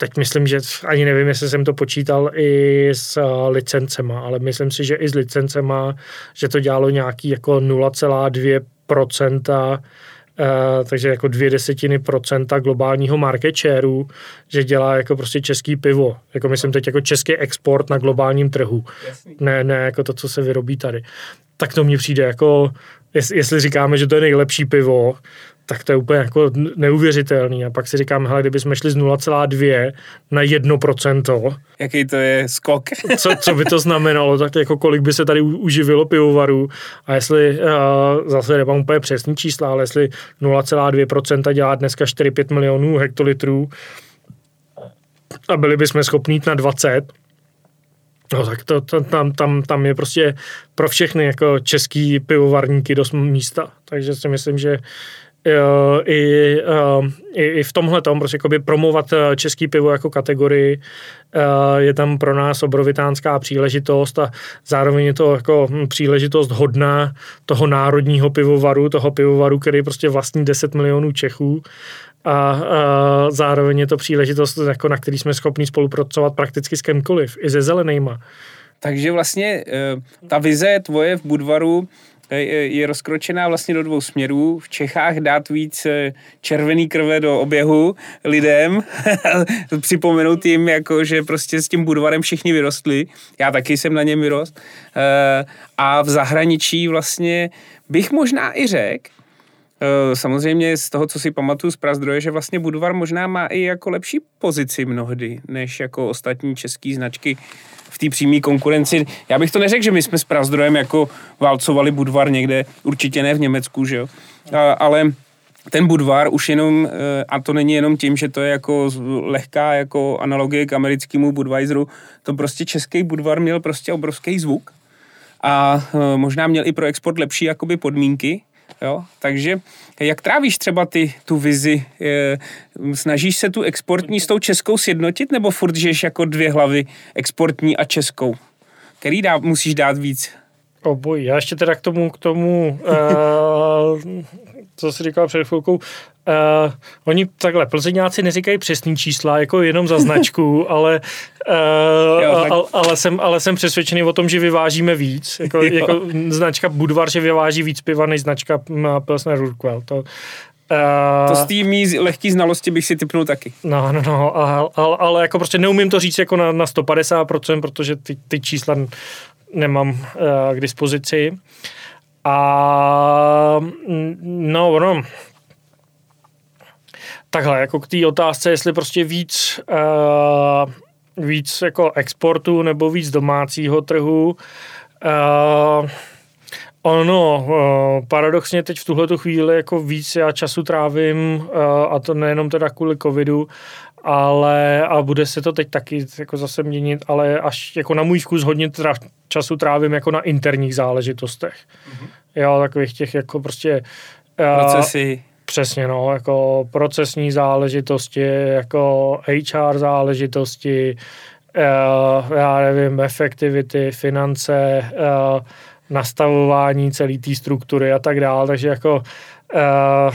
Speaker 2: teď myslím, že ani nevím, jestli jsem to počítal i s eh, licencema, ale myslím si, že i s licencema, že to dělalo nějaký jako 0,2%, Uh, takže jako dvě desetiny procenta globálního market shareu, že dělá jako prostě český pivo. Jako myslím teď jako český export na globálním trhu. Ne, ne jako to, co se vyrobí tady. Tak to mně přijde jako, jestli říkáme, že to je nejlepší pivo, tak to je úplně jako neuvěřitelný. A pak si říkám, hele, kdyby jsme šli z 0,2 na 1%.
Speaker 1: Jaký to je skok? *laughs*
Speaker 2: co, co by to znamenalo, tak jako kolik by se tady uživilo pivovarů a jestli, uh, zase nemám úplně přesný čísla, ale jestli 0,2% dělá dneska 4-5 milionů hektolitrů a byli bychom schopni jít na 20, No tak to, to, tam, tam, tam je prostě pro všechny jako český pivovarníky dost místa. Takže si myslím, že i, i, i v tomhle tom, prostě jakoby promovat eh, český pivo jako kategorii eh, je tam pro nás obrovitánská příležitost a zároveň je to jako hm, příležitost hodná toho národního pivovaru, toho pivovaru, který prostě vlastní 10 milionů Čechů a, a zároveň je to příležitost, jako na který jsme schopni spolupracovat prakticky s kemkoliv, i se zelenýma.
Speaker 1: Takže vlastně eh, ta vize tvoje v Budvaru je rozkročená vlastně do dvou směrů. V Čechách dát víc eh, červený krve do oběhu lidem, *laughs* připomenout jim, jako, že prostě s tím Budvarem všichni vyrostli. Já taky jsem na něm vyrost. Eh, a v zahraničí vlastně bych možná i řekl, eh, Samozřejmě z toho, co si pamatuju z Prazdroje, že vlastně Budvar možná má i jako lepší pozici mnohdy, než jako ostatní české značky v té přímé konkurenci. Já bych to neřekl, že my jsme s Prazdrojem jako válcovali Budvar někde, určitě ne v Německu, že jo. A, ale ten Budvar už jenom, eh, a to není jenom tím, že to je jako lehká jako analogie k americkému Budweiseru, to prostě český Budvar měl prostě obrovský zvuk a eh, možná měl i pro export lepší jakoby podmínky, Jo? Takže jak trávíš třeba ty, tu vizi? Je, snažíš se tu exportní s tou českou sjednotit, nebo furt žiješ jako dvě hlavy exportní a českou? Který dá, musíš dát víc?
Speaker 2: Oboj. Já ještě teda k tomu, k tomu uh, *laughs* co jsi říkal před chvilkou, uh, oni takhle, plzeňáci neříkají přesný čísla, jako jenom za značku, *laughs* ale, uh, jo, tak... ale, ale, jsem, ale jsem přesvědčený o tom, že vyvážíme víc. Jako, jako značka Budvar, že vyváží víc piva než značka Pilsner Urquell. To,
Speaker 1: Uh, to z té mý lehký znalosti bych si typnul taky.
Speaker 2: No, no, no, ale, ale, ale jako prostě neumím to říct jako na, na 150%, protože ty, ty čísla nemám uh, k dispozici. A no, no, takhle, jako k té otázce, jestli prostě víc, uh, víc jako exportu nebo víc domácího trhu, uh, Ono, uh, paradoxně teď v tuhle chvíli jako víc já času trávím, uh, a to nejenom teda kvůli covidu, ale a bude se to teď taky jako zase měnit, ale až jako na můj vkus hodně tra, času trávím jako na interních záležitostech. Mm-hmm. Jo, takových těch jako prostě
Speaker 1: procesy.
Speaker 2: Přesně, no, jako procesní záležitosti, jako HR záležitosti, uh, já nevím, efektivity, finance, uh, nastavování celé té struktury a tak dále, takže jako Uh,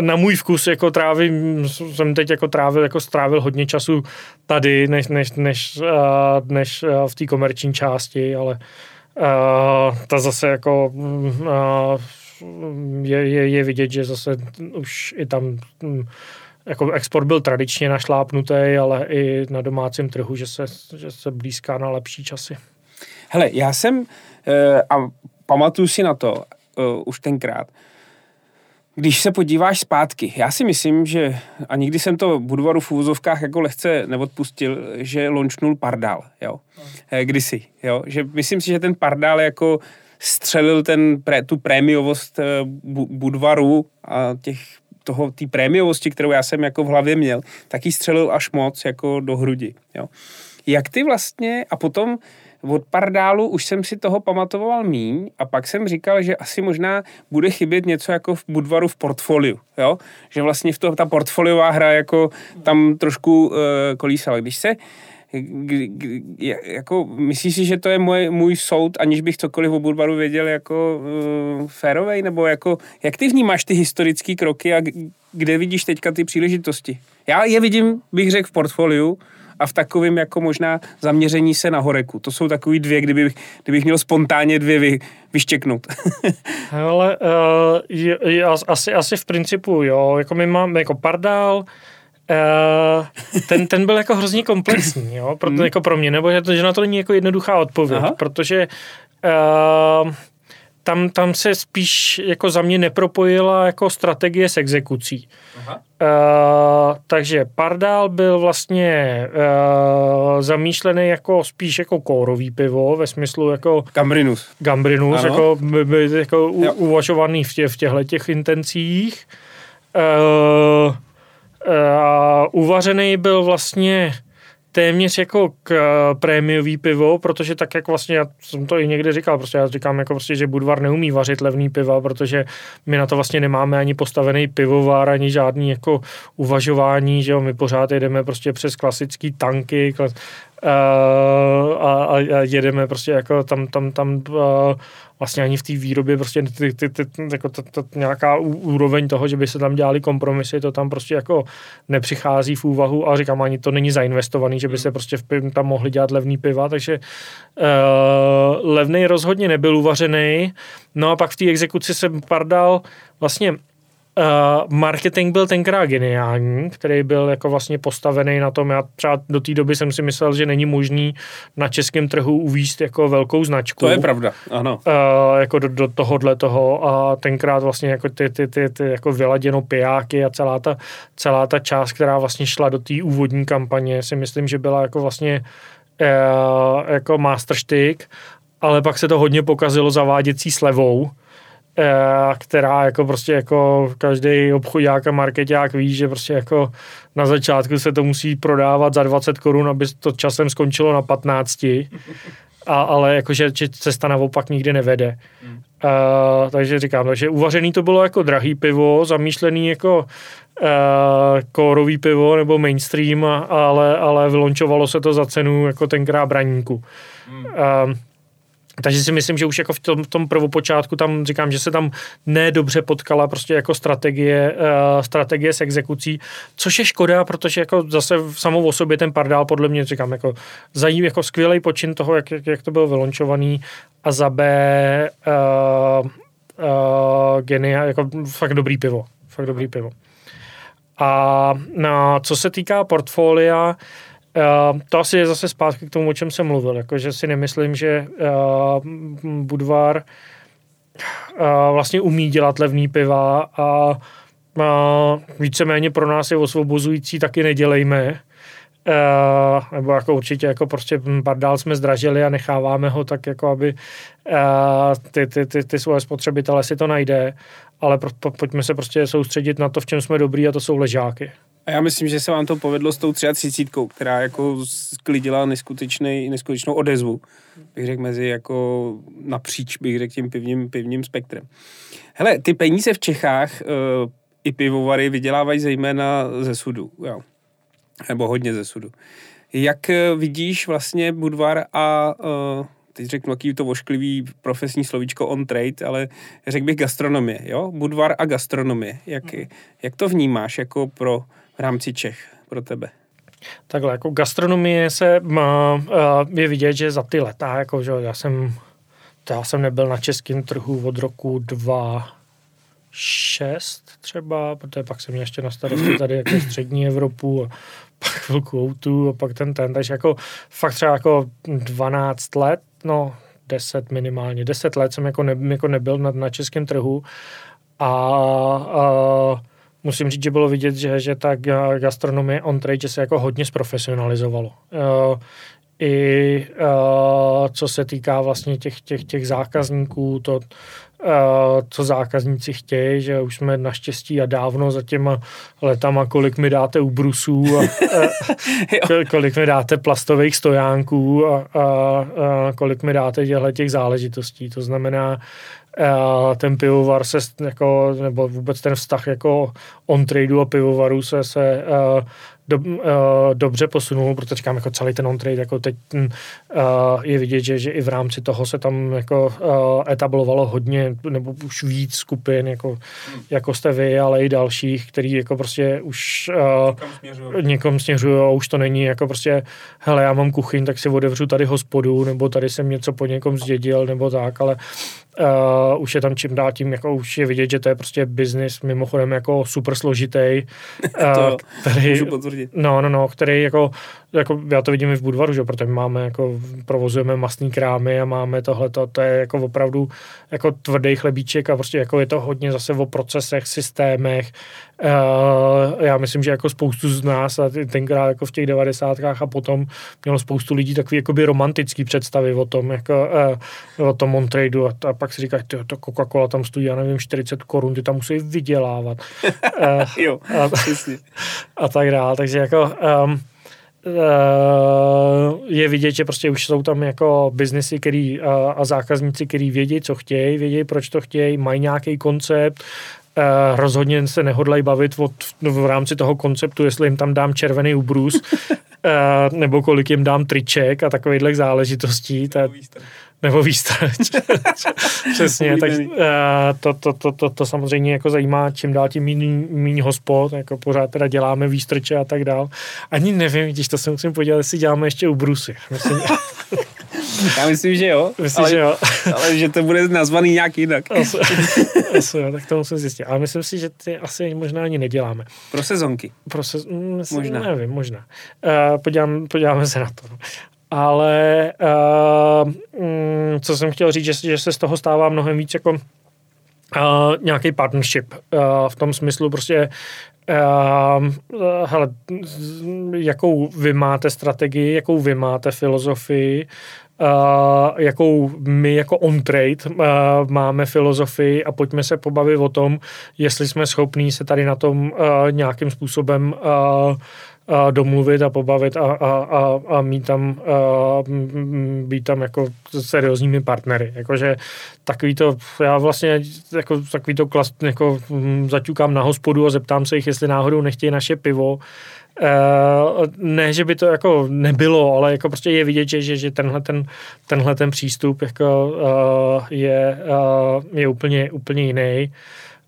Speaker 2: na můj vkus jako trávím, jsem teď jako trávil, jako strávil hodně času tady, než, než, než, uh, než uh, v té komerční části, ale ta zase jako je, je, je vidět, že zase už i tam um, jako export byl tradičně našlápnutý, ale i na domácím trhu, že se, že se blízká na lepší časy.
Speaker 1: Hele, já jsem, a pamatuju si na to uh, už tenkrát, když se podíváš zpátky, já si myslím, že, a nikdy jsem to Budvaru v úvozovkách jako lehce neodpustil, že lončnul Pardál, jo, no. kdysi, jo, že myslím si, že ten Pardál jako střelil ten, tu prémiovost eh, Budvaru a těch toho, té prémiovosti, kterou já jsem jako v hlavě měl, tak ji střelil až moc jako do hrudi, jo. Jak ty vlastně, a potom od Pardálu už jsem si toho pamatoval míň a pak jsem říkal, že asi možná bude chybět něco jako v Budvaru v portfoliu, jo? Že vlastně v to, ta portfoliová hra jako tam trošku uh, kolísala. Když se jako, myslíš si, že to je můj, můj soud, aniž bych cokoliv o Budvaru věděl jako uh, férovej, nebo jako, jak ty vnímáš ty historické kroky a kde vidíš teďka ty příležitosti? Já je vidím, bych řekl, v portfoliu, a v takovém jako možná zaměření se na horeku. To jsou takový dvě, kdybych, kdybych měl spontánně dvě vy, vyštěknout. *laughs*
Speaker 2: Ale uh, je, je, asi, asi v principu, jo. Jako my máme jako Pardál, Uh, ten, ten byl jako hrozně komplexní, *clears throat* jo, proto, hmm. jako pro mě, nebo že, to, že na to není jako jednoduchá odpověď, Aha. protože uh, tam, tam se spíš jako za mě nepropojila jako strategie s exekucí. Aha. Uh, takže Pardál byl vlastně uh, zamýšlený jako spíš jako kórový pivo, ve smyslu jako...
Speaker 1: Gambrinus.
Speaker 2: Gambrinus, ano. jako, by, by, jako u, uvažovaný v, tě, v těchto těch intencích. Uh, uh, uvařený byl vlastně téměř jako k eh, prémiový pivo, protože tak jak vlastně, já jsem to i někdy říkal, prostě já říkám jako prostě, že Budvar neumí vařit levný piva, protože my na to vlastně nemáme ani postavený pivovár, ani žádný jako uvažování, že jo, my pořád jedeme prostě přes klasický tanky, uh, a, a, jedeme prostě jako tam, tam, tam uh, vlastně ani v té výrobě prostě ty, ty, ty, jako t, t, nějaká úroveň toho, že by se tam dělali kompromisy, to tam prostě jako nepřichází v úvahu a říkám, ani to není zainvestovaný, že by se prostě v, tam mohli dělat levný piva, takže uh, levný rozhodně nebyl uvařený. No a pak v té exekuci jsem pardal vlastně Uh, marketing byl tenkrát geniální, který byl jako vlastně postavený na tom, já třeba do té doby jsem si myslel, že není možný na českém trhu uvíst jako velkou značku.
Speaker 1: To je pravda, ano.
Speaker 2: Uh, jako do, do tohohle toho a tenkrát vlastně jako ty, ty, ty, ty jako vyladěno pijáky a celá ta, celá ta část, která vlastně šla do té úvodní kampaně, si myslím, že byla jako vlastně uh, jako masterštyk, ale pak se to hodně pokazilo zaváděcí slevou, Eh, která jako prostě jako každý obchodák a marketák ví, že prostě jako na začátku se to musí prodávat za 20 korun, aby to časem skončilo na 15. A, ale jakože cesta naopak nikdy nevede. Uh, takže říkám, takže uvařený to bylo jako drahý pivo, zamýšlený jako uh, kórový pivo nebo mainstream, ale, ale vylončovalo se to za cenu jako tenkrát braníku. Hmm. Uh, takže si myslím, že už jako v tom, v tom prvopočátku tam říkám, že se tam nedobře potkala prostě jako strategie, uh, strategie s exekucí, což je škoda, protože jako zase v samou o sobě ten pardál podle mě říkám jako zajím, jako skvělý počin toho, jak, jak, jak to bylo vylončovaný a za B uh, uh, genia, jako fakt dobrý pivo, fakt dobrý pivo. A na, co se týká portfolia, Uh, to asi je zase zpátky k tomu, o čem jsem mluvil. Jakože si nemyslím, že uh, Budvar uh, vlastně umí dělat levný piva a uh, víceméně pro nás je osvobozující, taky nedělejme. Uh, nebo jako určitě jako prostě pardál jsme zdražili a necháváme ho tak jako aby uh, ty, ty, ty, ty svoje spotřebitele si to najde, ale pro, po, pojďme se prostě soustředit na to, v čem jsme dobrý a to jsou ležáky.
Speaker 1: A já myslím, že se vám to povedlo s tou 33, která jako sklidila neskutečnou odezvu, bych řekl, mezi jako napříč, bych řekl, tím pivním, pivním spektrem. Hele, ty peníze v Čechách uh, i pivovary vydělávají zejména ze sudu, jo. Nebo hodně ze sudu. Jak uh, vidíš vlastně Budvar a uh, teď řeknu jaký to vošklivý profesní slovíčko on trade, ale řekl bych gastronomie, jo? Budvar a gastronomie. Jak, jak to vnímáš jako pro v rámci Čech pro tebe?
Speaker 2: Takhle, jako gastronomie se má, je vidět, že za ty leta, jako, že já jsem, já jsem nebyl na českém trhu od roku 2006 třeba, protože pak jsem měl ještě na starosti *clears throat* tady jako střední Evropu a pak chvilku outu a pak ten ten, takže jako fakt třeba jako 12 let, no 10 minimálně, 10 let jsem jako, ne, jako nebyl na, na českém trhu a, a musím říct, že bylo vidět, že, že ta gastronomie on trade že se jako hodně zprofesionalizovalo. Uh, I uh, co se týká vlastně těch, těch, těch zákazníků, to, uh, co zákazníci chtějí, že už jsme naštěstí a dávno za těma letama, kolik mi dáte ubrusů a, *laughs* a kolik mi dáte plastových stojánků a, a, a kolik mi dáte těchto těch záležitostí. To znamená, ten pivovar se jako, nebo vůbec ten vztah jako on tradu a pivovaru se, se do, uh, dobře posunul, protože říkám, jako celý ten on-trade, jako teď uh, je vidět, že, že i v rámci toho se tam jako uh, etablovalo hodně, nebo už víc skupin, jako, jako jste vy, ale i dalších, který jako prostě už uh, někom směřují a už to není jako prostě, hele, já mám kuchyň, tak si otevřu tady hospodu, nebo tady jsem něco po někom zdědil, nebo tak, ale Uh, už je tam čím dál tím, jako už je vidět, že to je prostě biznis mimochodem jako super složitý.
Speaker 1: Uh, který, potvrdit.
Speaker 2: No, no, no, který jako jako já to vidím i v Budvaru, že protože máme jako, provozujeme masný krámy a máme tohle, to je jako opravdu jako tvrdý chlebíček a prostě jako je to hodně zase o procesech, systémech. Uh, já myslím, že jako spoustu z nás a tenkrát jako v těch devadesátkách a potom mělo spoustu lidí takový jakoby romantický představy o tom, jako uh, o tom Montradu. A, a pak si říkáš, to Coca-Cola tam stojí, já nevím, 40 korun, ty tam musí vydělávat.
Speaker 1: Uh, *laughs* jo, a, *laughs*
Speaker 2: a tak dále, takže jako um, je vidět, že prostě už jsou tam jako biznesy který, a, a zákazníci, který vědí, co chtějí, vědí, proč to chtějí, mají nějaký koncept, Uh, rozhodně se nehodlají bavit od, v rámci toho konceptu, jestli jim tam dám červený ubrus, uh, *laughs* nebo kolik jim dám triček a takovýchhle záležitostí. Ta, nebo výstrč. *laughs* Přesně, tak uh, to, to, to, to, to, samozřejmě jako zajímá čím dál tím míň, míň hospod, jako pořád teda děláme výstrče a tak dál. Ani nevím, když to se musím podívat, jestli děláme ještě ubrusy. Myslím, *laughs*
Speaker 1: Já myslím, že jo.
Speaker 2: Myslím, ale, že jo.
Speaker 1: ale že to bude nazvaný nějak jinak.
Speaker 2: Asi, asi jo, tak to musím zjistit. Ale myslím si, že ty asi možná ani neděláme.
Speaker 1: Pro sezonky.
Speaker 2: Pro sez... Mm, myslím, možná. Nevím, možná. Uh, podívám, podíváme se na to. Ale uh, co jsem chtěl říct, že, že se z toho stává mnohem víc jako uh, nějaký partnership uh, v tom smyslu prostě Uh, hele, jakou vy máte strategii, jakou vy máte filozofii, uh, jakou my jako on-trade uh, máme filozofii a pojďme se pobavit o tom, jestli jsme schopní se tady na tom uh, nějakým způsobem domluvit a pobavit a, a, a, a mít tam, a, být tam jako seriózními partnery. Jakože takový to, já vlastně jako takový to klas, jako zaťukám na hospodu a zeptám se jich, jestli náhodou nechtějí naše pivo Uh, ne, že by to jako nebylo, ale jako prostě je vidět, že, že, že tenhle, ten, tenhle ten přístup jako uh, je, uh, je úplně, úplně jiný.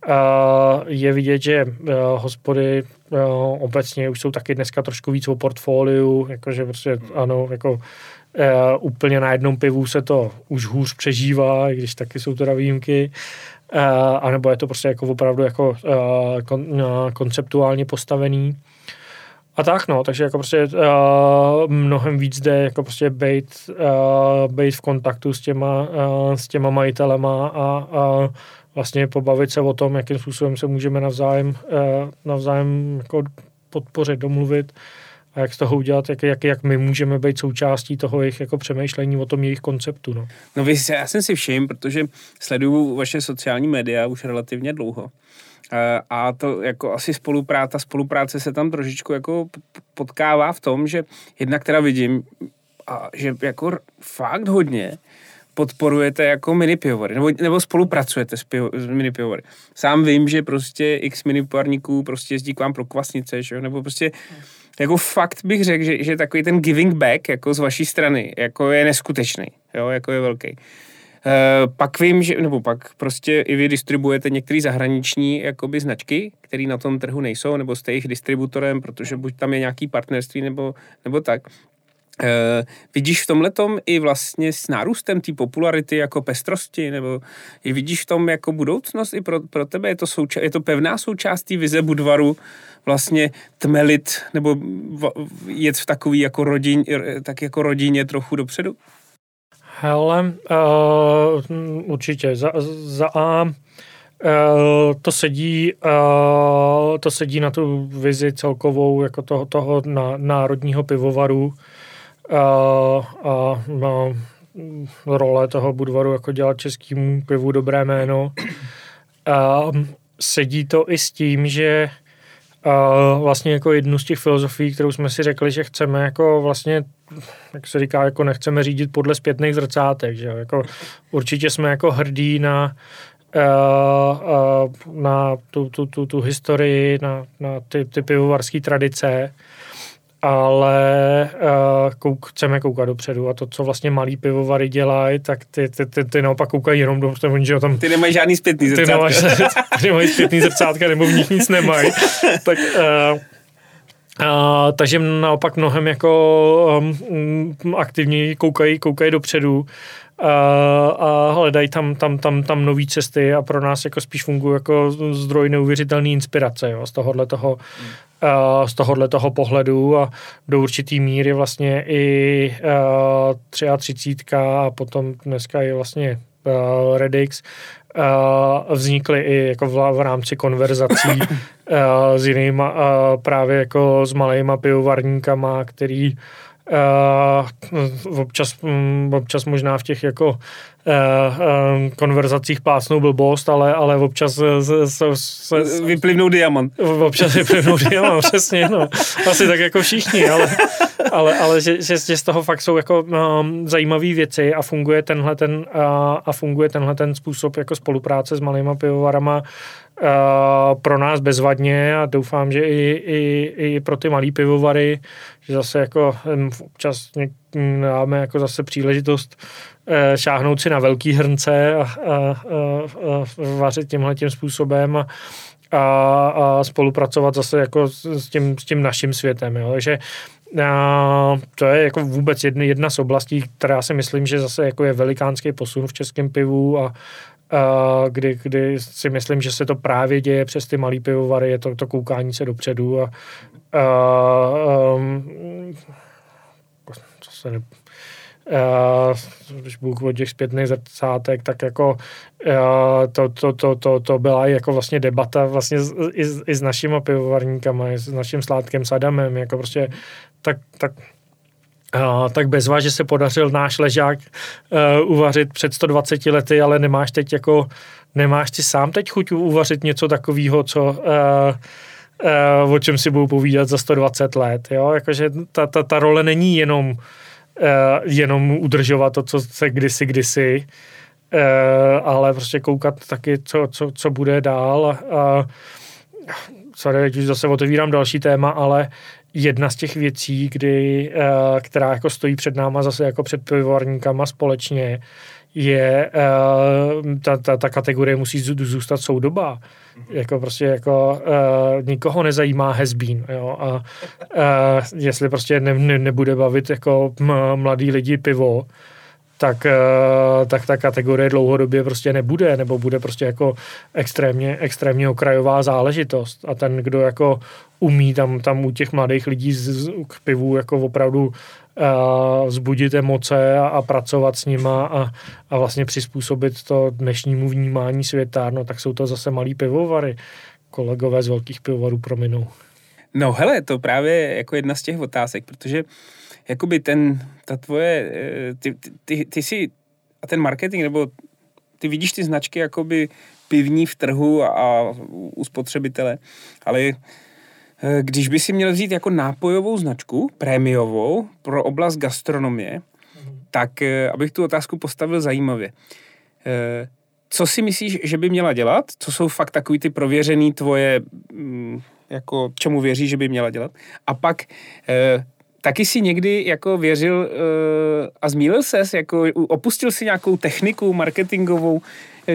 Speaker 2: Uh, je vidět, že uh, hospody uh, obecně už jsou taky dneska trošku víc o portfoliu, jakože prostě ano, jako uh, úplně na jednom pivu se to už hůř přežívá, i když taky jsou teda výjimky. Uh, anebo je to prostě jako opravdu jako uh, kon, uh, konceptuálně postavený. A tak no, takže jako prostě uh, mnohem víc jde jako prostě být, uh, být v kontaktu s těma, uh, s těma majitelema a, a vlastně pobavit se o tom, jakým způsobem se můžeme navzájem, uh, navzájem jako podpořit, domluvit a jak z toho udělat, jak, jak, jak my můžeme být součástí toho jejich jako přemýšlení o tom jejich konceptu. No,
Speaker 1: no vy, já jsem si všiml, protože sleduju vaše sociální média už relativně dlouho Eh, a to jako asi spolupráce, spolupráce se tam trošičku jako potkává v tom, že jednak teda vidím, a že jako fakt hodně podporujete jako mini pivory, nebo, nebo spolupracujete s, pivo, s mini pivory. Sám vím, že prostě x mini pivarníků prostě jezdí k vám pro kvasnice, že? nebo prostě jako fakt bych řekl, že, že takový ten giving back jako z vaší strany jako je neskutečný, jo, jako je velký. Eh, pak vím, že, nebo pak prostě i vy distribuujete některé zahraniční jakoby značky, které na tom trhu nejsou, nebo jste jejich distributorem, protože buď tam je nějaký partnerství, nebo, nebo tak. Uh, vidíš v tomhle i vlastně s nárůstem té popularity jako pestrosti, nebo vidíš v tom jako budoucnost i pro, pro tebe? Je to, souča- je to pevná součást té vize Budvaru vlastně tmelit nebo v, jet v takový jako rodin, tak jako rodině trochu dopředu?
Speaker 2: Hele, uh, určitě. Za, za A uh, to sedí, uh, to sedí na tu vizi celkovou jako toho, toho na, národního pivovaru uh, a na role toho Budvaru jako dělat českému pivu dobré jméno. Uh, sedí to i s tím, že vlastně jako jednu z těch filozofií, kterou jsme si řekli, že chceme jako vlastně jak se říká, jako nechceme řídit podle zpětných zrcátek, že jako určitě jsme jako hrdí na uh, uh, na tu, tu, tu, tu historii, na, na ty, ty pivovarské tradice, ale uh, kouk, chceme koukat dopředu a to, co vlastně malý pivovary dělají, tak ty, ty, ty, ty naopak koukají jenom do oni, že tam...
Speaker 1: Ty nemají žádný zpětný zrcátka. Ty, nemáš,
Speaker 2: ty nemají zpětný zrcátka, nebo v nich nic nemají. tak uh, a, takže naopak mnohem jako um, aktivněji koukají, koukají dopředu a, a hledají tam, tam, tam, tam nové cesty a pro nás jako spíš fungují jako zdroj neuvěřitelné inspirace jo, z tohohle toho, hmm. z tohohle toho pohledu a do určitý míry vlastně i a, 33 a potom dneska je vlastně uh, Redix uh, vznikly i jako v, v rámci konverzací *coughs* uh, s jinýma uh, právě jako s malejma pivovarníkama, který uh, občas, um, občas možná v těch jako uh, uh, konverzacích plásnou blbost, ale, ale občas se, se,
Speaker 1: se, vyplivnou diamant.
Speaker 2: Občas vyplivnou diamant, *laughs* přesně, no. Asi tak jako všichni, ale, ale, ale že, že, že, z toho fakt jsou jako um, zajímavé věci a funguje tenhle ten, uh, a funguje tenhle ten způsob jako spolupráce s malýma pivovarama uh, pro nás bezvadně a doufám, že i, i, i pro ty malý pivovary, že zase jako občas dáme jako zase příležitost uh, šáhnout si na velký hrnce a, a, a, a vařit tímhle tím způsobem a, a, a spolupracovat zase jako s tím, s tím naším světem. Jo. Takže a to je jako vůbec jedna, jedna z oblastí, která si myslím, že zase jako je velikánský posun v českém pivu a, a kdy, kdy si myslím, že se to právě děje přes ty malý pivovary, je to, to koukání se dopředu a, a um, co se ne, Uh, když Bůh od těch zpětných zrcátek, tak jako uh, to, to, to, to, to byla jako vlastně debata vlastně i, i s našimi pivovarníkama, i s naším sládkem Sadamem, jako prostě tak, tak Uh, tak bezva, že se podařil náš ležák uh, uvařit před 120 lety, ale nemáš teď jako, nemáš ty sám teď chuť uvařit něco takového, co uh, uh, o čem si budou povídat za 120 let, jo, jakože ta, ta, ta role není jenom uh, jenom udržovat to, co se kdysi, kdysi, uh, ale prostě koukat taky, co, co, co bude dál a sorry, teď už zase otevírám další téma, ale jedna z těch věcí, kdy, uh, která jako stojí před náma zase jako před pivovarníkama společně, je uh, ta, ta, ta kategorie musí zůstat soudoba. Jako prostě jako uh, nikoho nezajímá hezbín, jo, a uh, jestli prostě ne, ne, nebude bavit jako mladý lidi pivo, tak, uh, tak ta kategorie dlouhodobě prostě nebude, nebo bude prostě jako extrémně, extrémně okrajová záležitost. A ten, kdo jako umí tam, tam u těch mladých lidí z, k pivu jako opravdu uh, zbudit emoce a, a pracovat s nima a, a vlastně přizpůsobit to dnešnímu vnímání světa, no tak jsou to zase malý pivovary. Kolegové z velkých pivovarů prominou.
Speaker 1: No hele, to právě jako jedna z těch otázek, protože jakoby ten, ta tvoje, eh, ty, ty, ty, ty si, a ten marketing, nebo ty vidíš ty značky jakoby pivní v trhu a, a u spotřebitele, ale Eh, když by si měl vzít jako nápojovou značku, prémiovou, pro oblast gastronomie, tak eh, abych tu otázku postavil zajímavě. Co si myslíš, že by měla dělat? Co jsou fakt takový ty prověřený tvoje, mm, jako čemu věříš, že by měla dělat? A pak taky si někdy jako věřil a zmílil ses, jako opustil si nějakou techniku marketingovou,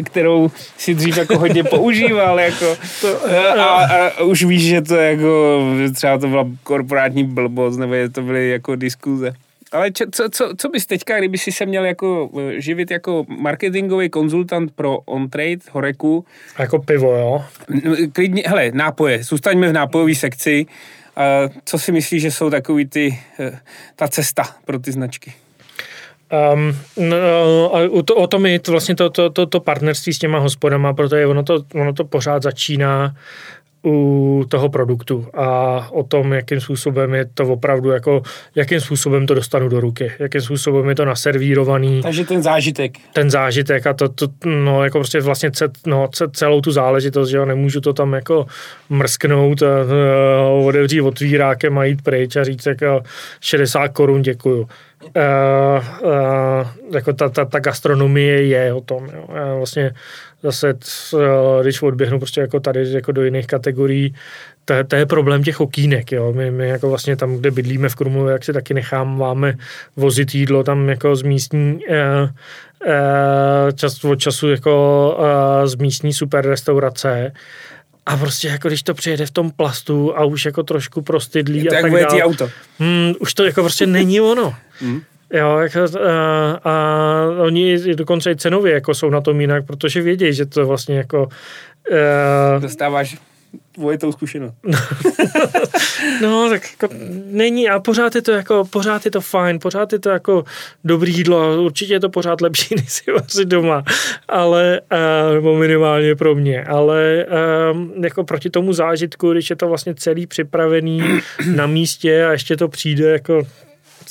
Speaker 1: kterou si dřív jako hodně používal, jako to, a, a, už víš, že to jako, třeba to byla korporátní blbost, nebo to byly jako diskuze. Ale čo, co, co, co bys teďka, kdyby si se měl jako eh, živit jako marketingový konzultant pro on-trade, Horeku?
Speaker 2: A jako pivo, jo?
Speaker 1: Klidně, hele, nápoje, zůstaňme v nápojové sekci. Co si myslíš, že jsou takový ty, eh, ta cesta pro ty značky?
Speaker 2: Um, no, to, o tom je vlastně to, to, to, to partnerství s těma hospodama, protože ono to, ono to pořád začíná u toho produktu a o tom, jakým způsobem je to opravdu, jako, jakým způsobem to dostanu do ruky, jakým způsobem je to naservírovaný.
Speaker 1: Takže ten zážitek.
Speaker 2: Ten zážitek a to, to no, jako prostě vlastně ce, no, celou tu záležitost, že jo, nemůžu to tam jako mrsknout a, a otevřít otvírákem a jít pryč a říct jako 60 korun děkuju uh, uh, jako ta, ta, ta gastronomie je o tom. Jo. Já vlastně zase, uh, když odběhnu prostě jako tady jako do jiných kategorií, to, to je problém těch okýnek. Jo. My, my jako vlastně tam, kde bydlíme v Krumlově, jak si taky necháváme vozit jídlo tam jako z místní uh, uh, čas od času jako uh, z místní super restaurace a prostě jako když to přijede v tom plastu a už jako trošku prostydlí a
Speaker 1: tak dále. auto.
Speaker 2: Hmm, už to jako prostě není ono. *laughs* Hmm. Jo, a, a oni dokonce i cenově jako jsou na tom jinak, protože vědí, že to vlastně jako...
Speaker 1: Uh, Dostáváš dvojitou zkušenost. *laughs*
Speaker 2: no, tak jako není a pořád je to jako, pořád je to fajn, pořád je to jako dobrý jídlo a určitě je to pořád lepší, *laughs* než si vařit doma, ale, uh, nebo minimálně pro mě, ale um, jako proti tomu zážitku, když je to vlastně celý připravený na místě a ještě to přijde jako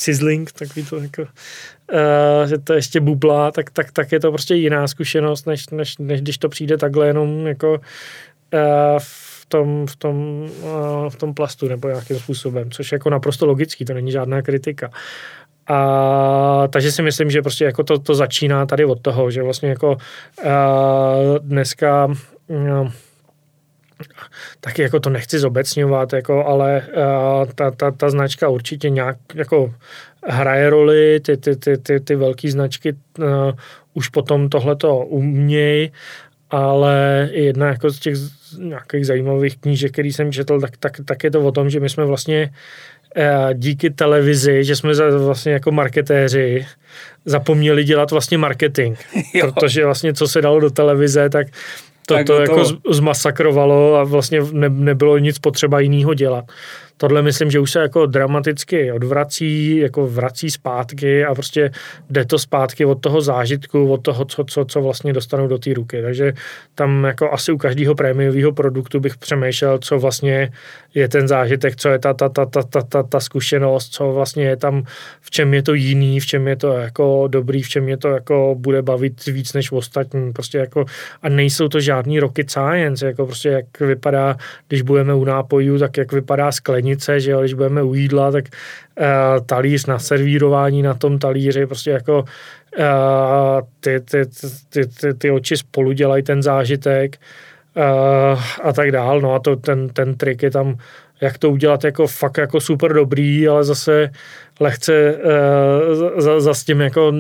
Speaker 2: sizzling, takový to jako, uh, že to ještě bublá, tak, tak, tak je to prostě jiná zkušenost, než, než, než když to přijde takhle jenom jako uh, v tom, v, tom, uh, v tom plastu nebo nějakým způsobem, což je jako naprosto logický, to není žádná kritika. A, takže si myslím, že prostě jako to, to začíná tady od toho, že vlastně jako uh, dneska uh, taky jako to nechci zobecňovat, jako, ale uh, ta, ta, ta značka určitě nějak jako hraje roli, ty, ty, ty, ty, ty velké značky uh, už potom tohleto umějí, ale jedna jako z těch nějakých zajímavých knížek, který jsem četl, tak, tak, tak je to o tom, že my jsme vlastně uh, díky televizi, že jsme za, vlastně jako marketéři zapomněli dělat vlastně marketing, *laughs* jo. protože vlastně co se dalo do televize, tak to, tak to jako zmasakrovalo a vlastně ne, nebylo nic potřeba jiného dělat tohle myslím, že už se jako dramaticky odvrací, jako vrací zpátky a prostě jde to zpátky od toho zážitku, od toho, co, co, co vlastně dostanou do té ruky. Takže tam jako asi u každého prémiového produktu bych přemýšlel, co vlastně je ten zážitek, co je ta, ta, ta, ta, ta, ta, ta zkušenost, co vlastně je tam, v čem je to jiný, v čem je to jako dobrý, v čem je to jako bude bavit víc než ostatní. Prostě jako, a nejsou to žádný rocket science, jako prostě jak vypadá, když budeme u nápojů, tak jak vypadá sklení sklenice, že jo, když budeme u jídla, tak uh, talíř na servírování na tom talíři, prostě jako uh, ty, ty, ty, ty, ty oči spolu dělají ten zážitek uh, a tak dál. No a to, ten, ten trik je tam, jak to udělat jako fakt jako super dobrý, ale zase lehce uh, za, za s tím jako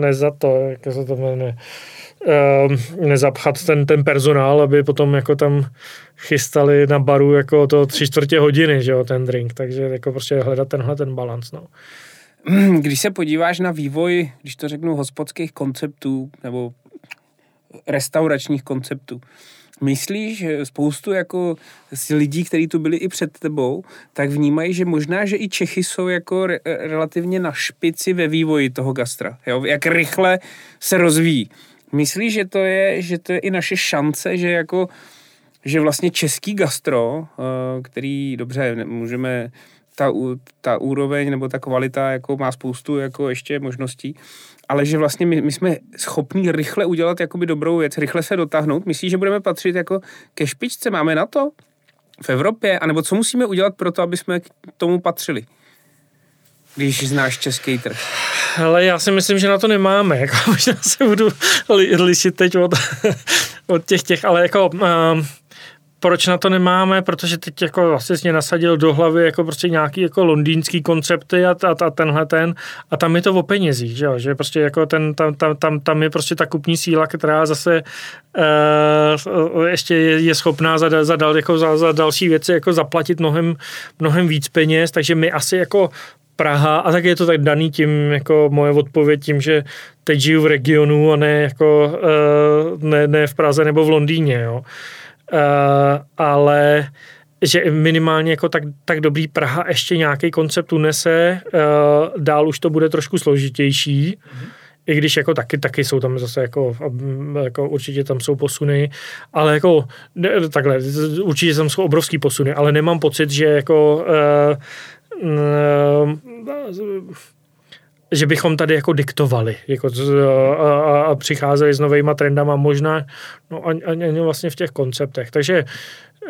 Speaker 2: ne za to, jak se to jmenuje, nezapchat ten, ten personál, aby potom jako tam chystali na baru jako to tři čtvrtě hodiny, že jo, ten drink, takže jako prostě hledat tenhle ten balans, no. *clears throat*
Speaker 1: Když se podíváš na vývoj, když to řeknu, hospodských konceptů nebo restauračních konceptů, myslíš, že spoustu jako lidí, kteří tu byli i před tebou, tak vnímají, že možná, že i Čechy jsou jako re, relativně na špici ve vývoji toho gastra. Jo? Jak rychle se rozvíjí. Myslíš, že to je, že to je i naše šance, že jako že vlastně český gastro, eh, který, dobře, můžeme ta, ta úroveň nebo ta kvalita jako má spoustu jako ještě možností, ale že vlastně my, my jsme schopní rychle udělat jakoby dobrou věc, rychle se dotáhnout. Myslíš, že budeme patřit jako ke špičce? Máme na to v Evropě? A nebo co musíme udělat pro to, aby jsme k tomu patřili? Když znáš český trh.
Speaker 2: Ale já si myslím, že na to nemáme. Jako, *laughs* možná se budu lišit teď od, *laughs* od těch těch, ale jako... Uh, proč na to nemáme, protože teď jako vlastně mě nasadil do hlavy jako prostě nějaký jako londýnský koncepty a, a, a tenhle ten a tam je to o penězích, že, jo? že prostě jako ten, tam, tam, tam, tam je prostě ta kupní síla, která zase uh, ještě je, je schopná za, za, dal, jako za, za další věci jako zaplatit mnohem, mnohem víc peněz, takže my asi jako Praha, a tak je to tak daný tím, jako moje odpověď tím, že teď žiju v regionu a ne jako uh, ne, ne v Praze nebo v Londýně, jo. Uh, ale že minimálně jako tak, tak dobrý Praha ještě nějaký koncept unese, uh, dál už to bude trošku složitější, mm-hmm. i když jako taky, taky jsou tam zase jako, jako určitě tam jsou posuny, ale jako takhle, určitě tam jsou obrovský posuny, ale nemám pocit, že jako že bychom tady jako diktovali jako a, a, a přicházeli s novýma trendama možná no, ani, ani vlastně v těch konceptech. Takže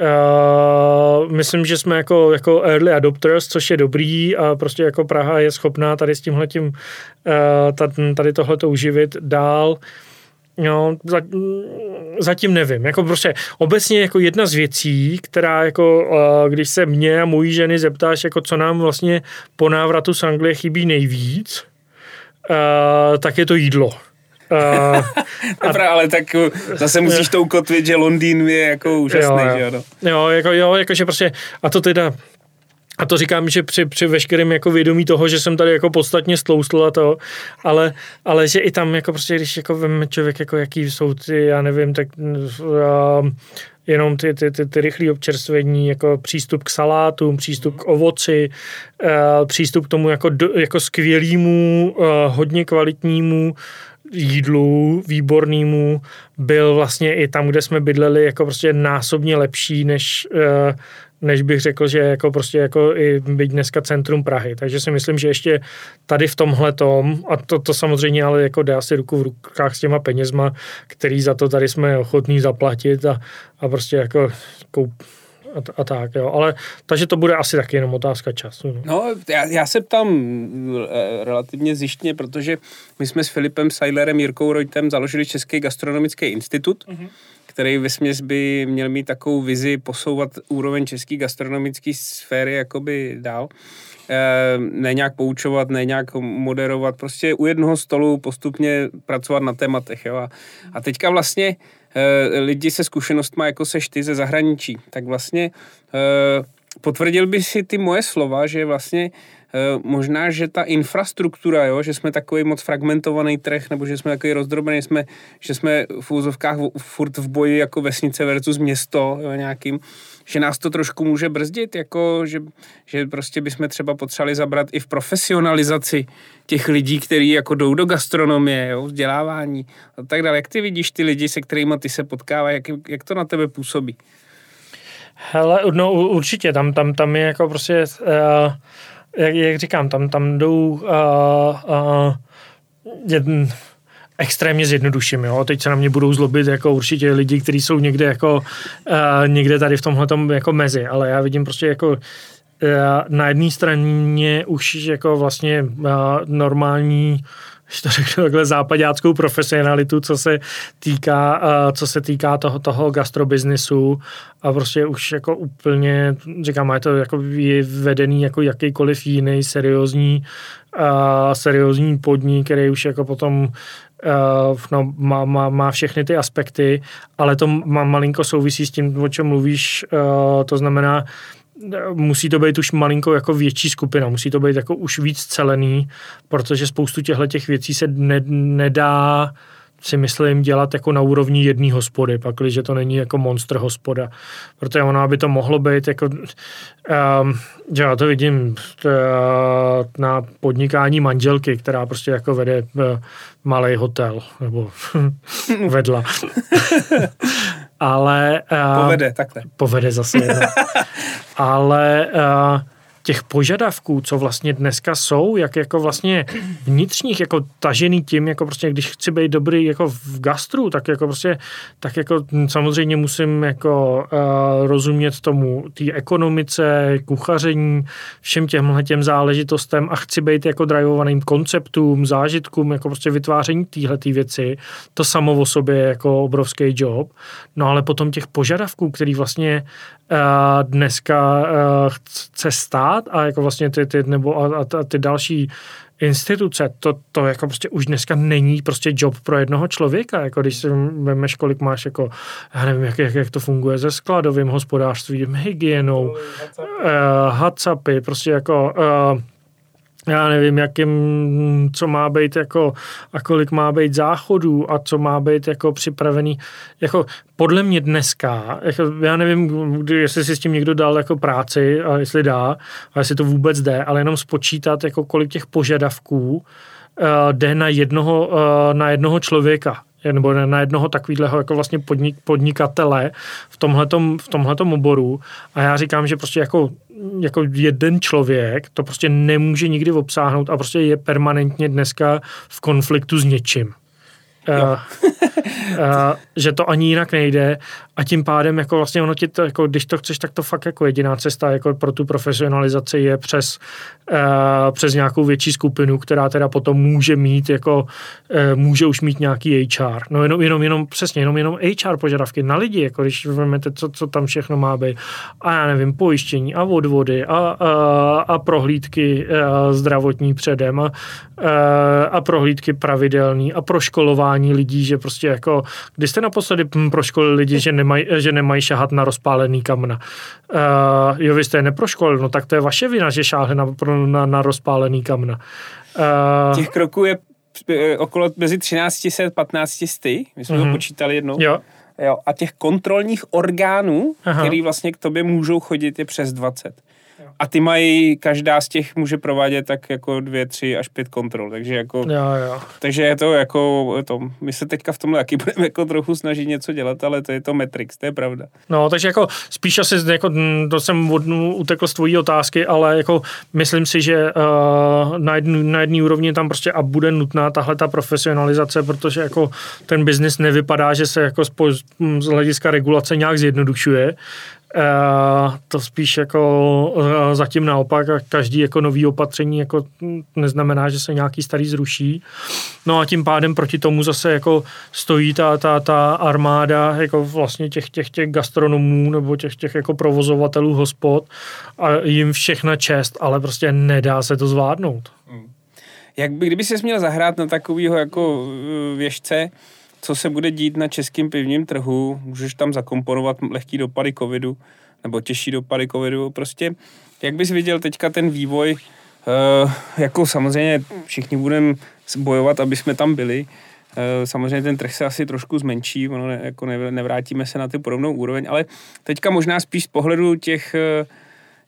Speaker 2: Uh, myslím, že jsme jako, jako early adopters, což je dobrý a prostě jako Praha je schopná tady s tímhletím uh, tady tohleto uživit dál. No, zatím nevím. Jako prostě obecně jako jedna z věcí, která jako, když se mě a mojí ženy zeptáš, jako co nám vlastně po návratu z Anglie chybí nejvíc, uh, tak je to jídlo. *laughs*
Speaker 1: Uh, Dobrá, ale tak zase musíš *laughs* to ukotvit, že Londýn je jako úžasný, jo, jo. že jo?
Speaker 2: No. Jo, jako, jo, jakože prostě, a to teda, a to říkám, že při, při veškerém jako vědomí toho, že jsem tady jako podstatně stloustl a to, ale, ale že i tam jako prostě, když jako veme člověk, jako jaký jsou ty, já nevím, tak uh, jenom ty, ty, ty, ty rychlé občerstvení, jako přístup k salátům, přístup k ovoci, uh, přístup k tomu jako, do, jako skvělému, uh, hodně kvalitnímu jídlu výbornému byl vlastně i tam, kde jsme bydleli, jako prostě násobně lepší, než, uh, než bych řekl, že jako prostě jako i být dneska centrum Prahy. Takže si myslím, že ještě tady v tomhle tom, a to, to samozřejmě ale jako jde asi ruku v rukách s těma penězma, který za to tady jsme ochotní zaplatit a, a prostě jako koup, a, a tak, jo. Ale takže to bude asi taky jenom otázka času.
Speaker 1: No, no já, já se ptám eh, relativně zjištně, protože my jsme s Filipem Seilerem, Jirkou Rojtem založili Český gastronomický institut, mm-hmm který ve směs by měl mít takovou vizi posouvat úroveň české gastronomické sféry jakoby dál. E, ne nějak poučovat, ne nějak moderovat, prostě u jednoho stolu postupně pracovat na tématech. Jo? A, a teďka vlastně e, lidi se zkušenostmi jako seš ty ze zahraničí, tak vlastně e, potvrdil by si ty moje slova, že vlastně možná, že ta infrastruktura, jo, že jsme takový moc fragmentovaný trh, nebo že jsme takový rozdrobený, jsme, že jsme v úzovkách furt v boji jako vesnice versus město jo, nějakým, že nás to trošku může brzdit, jako že, že prostě bychom třeba potřebovali zabrat i v profesionalizaci těch lidí, kteří jako jdou do gastronomie, jo, vzdělávání a tak dále. Jak ty vidíš ty lidi, se kterými ty se potkávají, jak, jak to na tebe působí?
Speaker 2: Hele, no určitě, tam, tam, tam je jako prostě uh, jak, jak říkám, tam, tam jdou uh, uh, jedn, extrémně zjednoduším, jo. Teď se na mě budou zlobit jako určitě lidi, kteří jsou někde jako uh, někde tady v tomhle jako mezi, ale já vidím prostě jako uh, na jedné straně už jako vlastně uh, normální když to řeknu takhle, západáckou profesionalitu, co se týká, uh, co se týká toho, toho gastrobiznisu a prostě už jako úplně, říkám, je to jako je vedený jako jakýkoliv jiný seriózní, uh, seriózní podnik, který už jako potom uh, no, má, má, má všechny ty aspekty, ale to má malinko souvisí s tím, o čem mluvíš, to znamená, musí to být už malinko jako větší skupina, musí to být jako už víc celený, protože spoustu těchto těch věcí se ne, nedá si myslím dělat jako na úrovni jedné hospody, pak, když to není jako monster hospoda. Protože ono, aby to mohlo být jako, um, já to vidím uh, na podnikání manželky, která prostě jako vede uh, malý hotel, nebo *laughs* vedla. *laughs* Ale...
Speaker 1: Uh, povede, takhle.
Speaker 2: Povede zase. *laughs* Ale uh, těch požadavků, co vlastně dneska jsou, jak jako vlastně vnitřních, jako tažený tím, jako prostě, když chci být dobrý jako v gastru, tak jako prostě, tak jako samozřejmě musím jako uh, rozumět tomu, té ekonomice, kuchaření, všem těmhle těm záležitostem a chci být jako drivovaným konceptům, zážitkům, jako prostě vytváření téhle věci. To samo o sobě je jako obrovský job. No ale potom těch požadavků, který vlastně uh, dneska uh, chce stát a jako vlastně ty, ty nebo a, a, a ty další instituce, to, to jako prostě už dneska není prostě job pro jednoho člověka, jako když si vemeš, kolik máš jako, já nevím, jak, jak, jak to funguje se skladovým hospodářstvím, hygienou, uh, hacapy, prostě jako uh, já nevím, jakým, co má být jako a kolik má být záchodů a co má být jako připravený. Jako podle mě dneska, jako já nevím, jestli si s tím někdo dal jako práci a jestli dá, a jestli to vůbec jde, ale jenom spočítat, jako kolik těch požadavků uh, jde na jednoho, uh, na jednoho člověka nebo na jednoho takového jako vlastně podnik, podnikatele v tomhletom, v tomhletom oboru a já říkám, že prostě jako, jako jeden člověk to prostě nemůže nikdy obsáhnout a prostě je permanentně dneska v konfliktu s něčím. Uh, uh, *laughs* že to ani jinak nejde a tím pádem jako vlastně ono ti to, jako, když to chceš, tak to fakt jako jediná cesta jako pro tu profesionalizaci je přes, uh, přes nějakou větší skupinu, která teda potom může mít jako, uh, může už mít nějaký HR. No jenom, jenom, jenom přesně, jenom, jenom HR požadavky na lidi, jako když vezmete, co, co tam všechno má být. A já nevím, pojištění a odvody a, a, a prohlídky a zdravotní předem a, a, a prohlídky pravidelný a proškolování lidí, že prostě jako, když jste naposledy proškolili lidi, že nemají, že nemají šahat na rozpálený kamna. Uh, jo, vy jste je neproškolil, no tak to je vaše vina, že šáhli na, na, na rozpálený kamna.
Speaker 1: Uh, Těch kroků je eh, okolo mezi 1300 15 sty, my jsme uh-huh. to mhm. počítali jednou.
Speaker 2: Jo.
Speaker 1: Jo, a těch kontrolních orgánů, Aha. který vlastně k tobě můžou chodit, je přes 20. A ty mají, každá z těch může provádět tak jako dvě, tři až pět kontrol, takže jako,
Speaker 2: jo, jo.
Speaker 1: takže je to jako, to, my se teďka v tomhle taky *laughs* budeme jako trochu snažit něco dělat, ale to je to Matrix, to je pravda.
Speaker 2: No, takže jako spíš asi, jako, to jsem utekl z tvojí otázky, ale jako myslím si, že uh, na, jednu, na jedné úrovni tam prostě a bude nutná tahle ta profesionalizace, protože jako ten biznis nevypadá, že se jako z, z hlediska regulace nějak zjednodušuje, Uh, to spíš jako uh, zatím naopak každý jako nový opatření jako neznamená, že se nějaký starý zruší. No a tím pádem proti tomu zase jako stojí ta, ta, ta armáda jako vlastně těch, těch, těch gastronomů nebo těch, těch jako provozovatelů hospod a jim všechna čest, ale prostě nedá se to zvládnout. Hmm.
Speaker 1: Jak by, kdyby se měl zahrát na takového jako věžce, co se bude dít na českém pivním trhu, můžeš tam zakomponovat lehký dopady covidu, nebo těžší dopady covidu, prostě jak bys viděl teďka ten vývoj, uh, jako samozřejmě všichni budeme bojovat, aby jsme tam byli, uh, samozřejmě ten trh se asi trošku zmenší, ono ne, jako nevrátíme se na ty podobnou úroveň, ale teďka možná spíš z pohledu těch uh,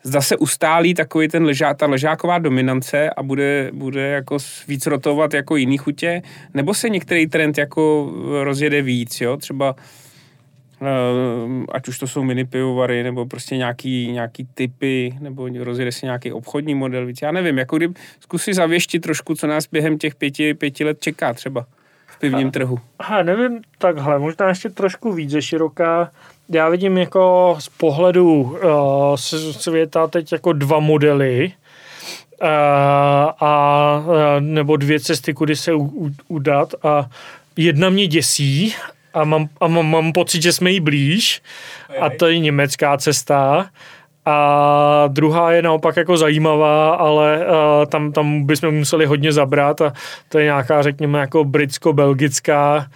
Speaker 1: zda se ustálí takový ten ležá, ta ležáková dominance a bude, bude jako víc rotovat jako jiný chutě, nebo se některý trend jako rozjede víc, jo, třeba Uh, ať už to jsou mini pivovary, nebo prostě nějaký, nějaký typy, nebo rozjede se nějaký obchodní model víc. Já nevím, jako kdyby zkusí zavěštit trošku, co nás během těch pěti, pěti let čeká třeba v pivním a, trhu.
Speaker 2: A nevím, takhle, možná ještě trošku víc ze široká já vidím jako z pohledu uh, světa teď jako dva modely. a, a nebo dvě cesty, kudy se u, u, udat. A jedna mě děsí a mám, a mám, mám pocit, že jsme jí blíž. A to je německá cesta. A druhá je naopak jako zajímavá, ale uh, tam, tam bychom museli hodně zabrat. A to je nějaká, řekněme, jako britsko-belgická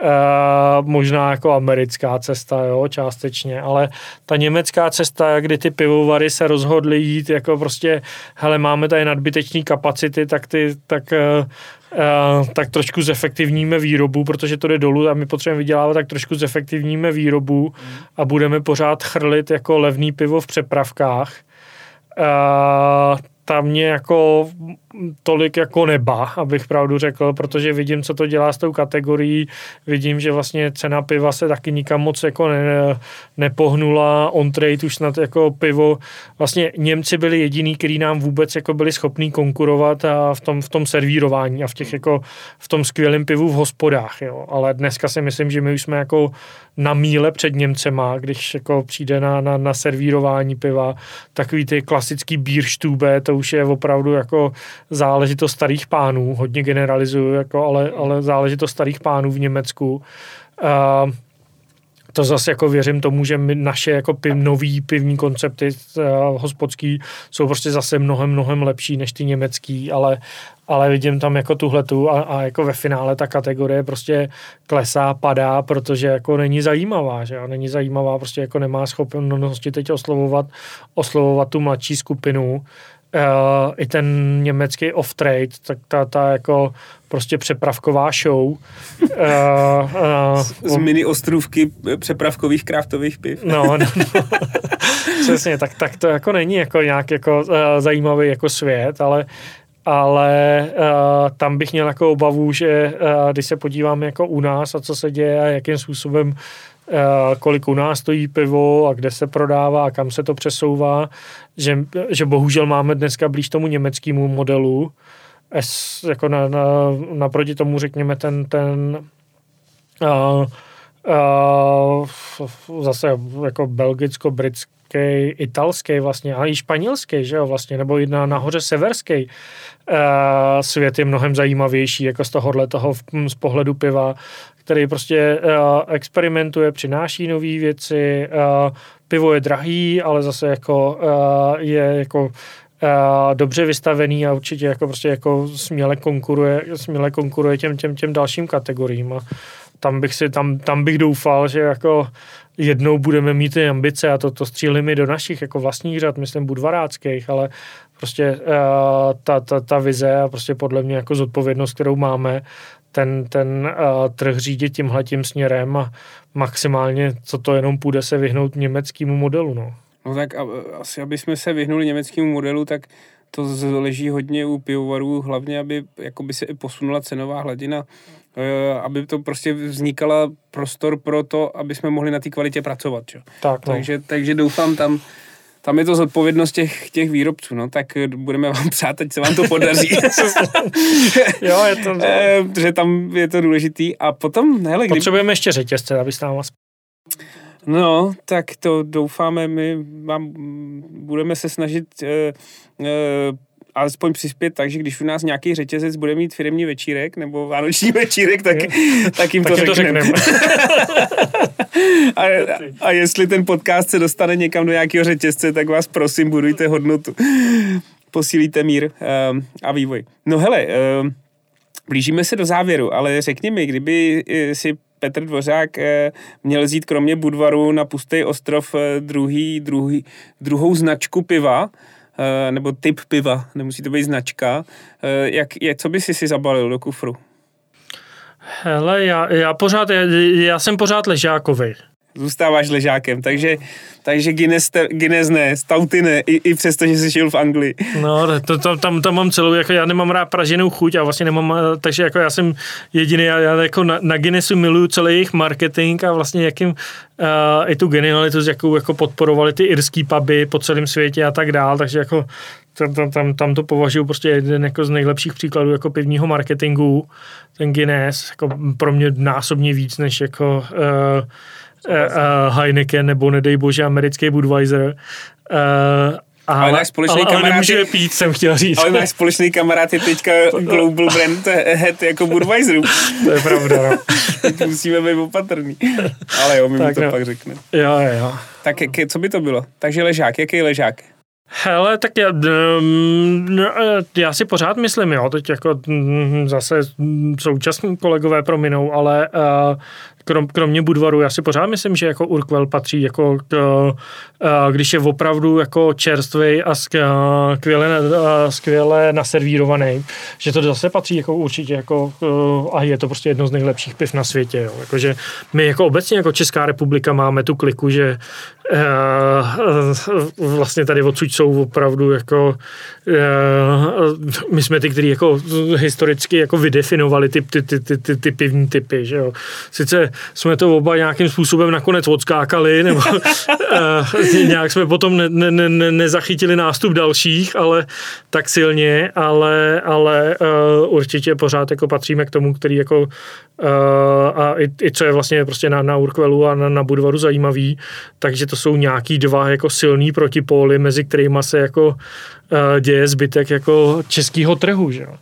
Speaker 2: Uh, možná jako americká cesta, jo, částečně, ale ta německá cesta, kdy ty pivovary se rozhodly jít, jako prostě, hele, máme tady nadbytečné kapacity, tak ty, tak uh, Uh, tak trošku zefektivníme výrobu, protože to jde dolů a my potřebujeme vydělávat, tak trošku zefektivníme výrobu a budeme pořád chrlit jako levný pivo v přepravkách. Uh, tam mě jako tolik jako neba, abych pravdu řekl, protože vidím, co to dělá s tou kategorií, vidím, že vlastně cena piva se taky nikam moc jako ne, nepohnula, on trade už snad jako pivo, vlastně Němci byli jediný, který nám vůbec jako byli schopní konkurovat a v tom, v tom servírování a v těch jako v tom skvělém pivu v hospodách, jo. ale dneska si myslím, že my už jsme jako na míle před Němcema, když jako přijde na, na, na servírování piva, takový ty klasický bírštube, to už je opravdu jako záležitost starých pánů, hodně generalizuju, jako, ale, ale záležitost starých pánů v Německu. Uh, to zase jako věřím tomu, že my, naše jako piv, nový pivní koncepty uh, hospodský jsou prostě zase mnohem, mnohem lepší než ty německý, ale, ale vidím tam jako tuhletu a, a jako ve finále ta kategorie prostě klesá, padá, protože jako není zajímavá, že jo? není zajímavá, prostě jako nemá schopnosti teď oslovovat, oslovovat tu mladší skupinu, uh, i ten německý off-trade, tak ta, ta jako prostě přepravková show. Uh,
Speaker 1: uh, Z mini ostrůvky přepravkových kraftových piv.
Speaker 2: No, no, no. *laughs* Přesně, tak, tak to jako není jako nějak jako uh, zajímavý jako svět, ale ale uh, tam bych měl jako obavu, že uh, když se podívám jako u nás a co se děje a jakým způsobem kolik u nás stojí pivo a kde se prodává a kam se to přesouvá, že, že bohužel máme dneska blíž tomu německému modelu, S, jako na, na, naproti tomu řekněme ten, ten uh, uh, zase jako belgicko-britský italský vlastně, ale i španělský, že jo, vlastně, nebo i na, nahoře severský. Uh, svět je mnohem zajímavější, jako z tohohle toho z pohledu piva, který prostě uh, experimentuje, přináší nové věci, uh, pivo je drahý, ale zase jako uh, je jako dobře vystavený a určitě jako prostě jako směle konkuruje, směle konkuruje těm, těm, těm dalším kategoriím. A tam bych si, tam, tam bych doufal, že jako jednou budeme mít ty ambice a to, to střílí mi do našich jako vlastních řad, myslím budvaráckých, ale prostě uh, ta, ta, ta vize a prostě podle mě jako zodpovědnost, kterou máme, ten, ten uh, trh řídit tímhletím směrem a maximálně, co to jenom půjde, se vyhnout německému modelu. No,
Speaker 1: no tak a, asi, aby jsme se vyhnuli německému modelu, tak to leží hodně u pivovarů, hlavně, aby by se i posunula cenová hladina, eh, aby to prostě vznikala prostor pro to, aby jsme mohli na té kvalitě pracovat. Čo? Tak, no. takže, takže doufám tam, tam je to zodpovědnost těch, těch výrobců, no, tak budeme vám *laughs* přát, ať se vám to podaří. *laughs*
Speaker 2: jo, je to... *laughs*
Speaker 1: Eh, že tam je to důležitý. A potom, hele,
Speaker 2: kdy... Potřebujeme ještě řetězce, aby s náma
Speaker 1: No, tak to doufáme, my vám budeme se snažit uh, uh, alespoň přispět tak, že když u nás nějaký řetězec bude mít firmní večírek nebo vánoční večírek, tak, tak jim to řekneme. To *laughs* a, a jestli ten podcast se dostane někam do nějakého řetězce, tak vás prosím, budujte hodnotu. *laughs* Posílíte mír um, a vývoj. No hele, um, blížíme se do závěru, ale řekni mi, kdyby eh, si Petr Dvořák eh, měl zít kromě Budvaru na pustý ostrov eh, druhý, druhý, druhou značku piva, nebo typ piva, nemusí to být značka. Jak, jak, co by si si zabalil do kufru?
Speaker 2: Hele, já, já pořád, já, já jsem pořád ležákový
Speaker 1: zůstáváš ležákem, takže, takže Guinness, Guinness ne, Stouty ne, i, i přesto, že jsi žil v Anglii.
Speaker 2: No, to, to, tam, tam mám celou, jako já nemám rád praženou chuť a vlastně nemám, takže jako já jsem jediný, já, já jako na, na Guinnessu miluju celý jejich marketing a vlastně jakým uh, i tu genialitu, jakou jako podporovali ty irský puby po celém světě a tak dál, takže jako tam, tam, tam, tam to považuji prostě jeden jako z nejlepších příkladů jako pivního marketingu, ten Guinness, jako pro mě násobně víc než jako uh, uh, Heineken nebo nedej bože americký Budweiser. Uh,
Speaker 1: Ale, ale náš společný
Speaker 2: ale,
Speaker 1: kamarád...
Speaker 2: Ale nemůže pít, jsem chtěl říct.
Speaker 1: Ale náš společný kamarád je teďka Global Brand Head jako Budweiser.
Speaker 2: To je pravda, no. *laughs*
Speaker 1: Teď musíme být opatrný. Ale jo, my tak mu to no. pak řekneme.
Speaker 2: Jo, jo.
Speaker 1: Tak co by to bylo? Takže ležák, jaký ležák?
Speaker 2: Hele, tak já, no, já si pořád myslím, jo, teď jako mm, zase současní kolegové prominou, ale uh, krom, kromě Budvaru, já si pořád myslím, že jako Urquell patří jako k, uh, když je opravdu jako čerstvý a skvěle, skvěle naservírovaný, že to zase patří jako určitě jako uh, a je to prostě jedno z nejlepších piv na světě. Jo. Jakože my jako obecně jako Česká republika máme tu kliku, že uh, vlastně tady odsud jsou opravdu jako my jsme ty, kteří jako historicky jako vydefinovali ty, ty, ty, ty, ty, ty pivní typy. Že jo. Sice jsme to oba nějakým způsobem nakonec odskákali, nebo uh, *laughs* nějak jsme potom ne, ne, ne, nezachytili nástup dalších, ale tak silně, ale, ale uh, určitě pořád jako patříme k tomu, který jako uh, a i, i, co je vlastně prostě na, na Urquelu a na, na Budvaru zajímavý, takže to jsou nějaký dva jako silný protipóly, mezi kterými se jako děje zbytek jako českého trhu, že jo.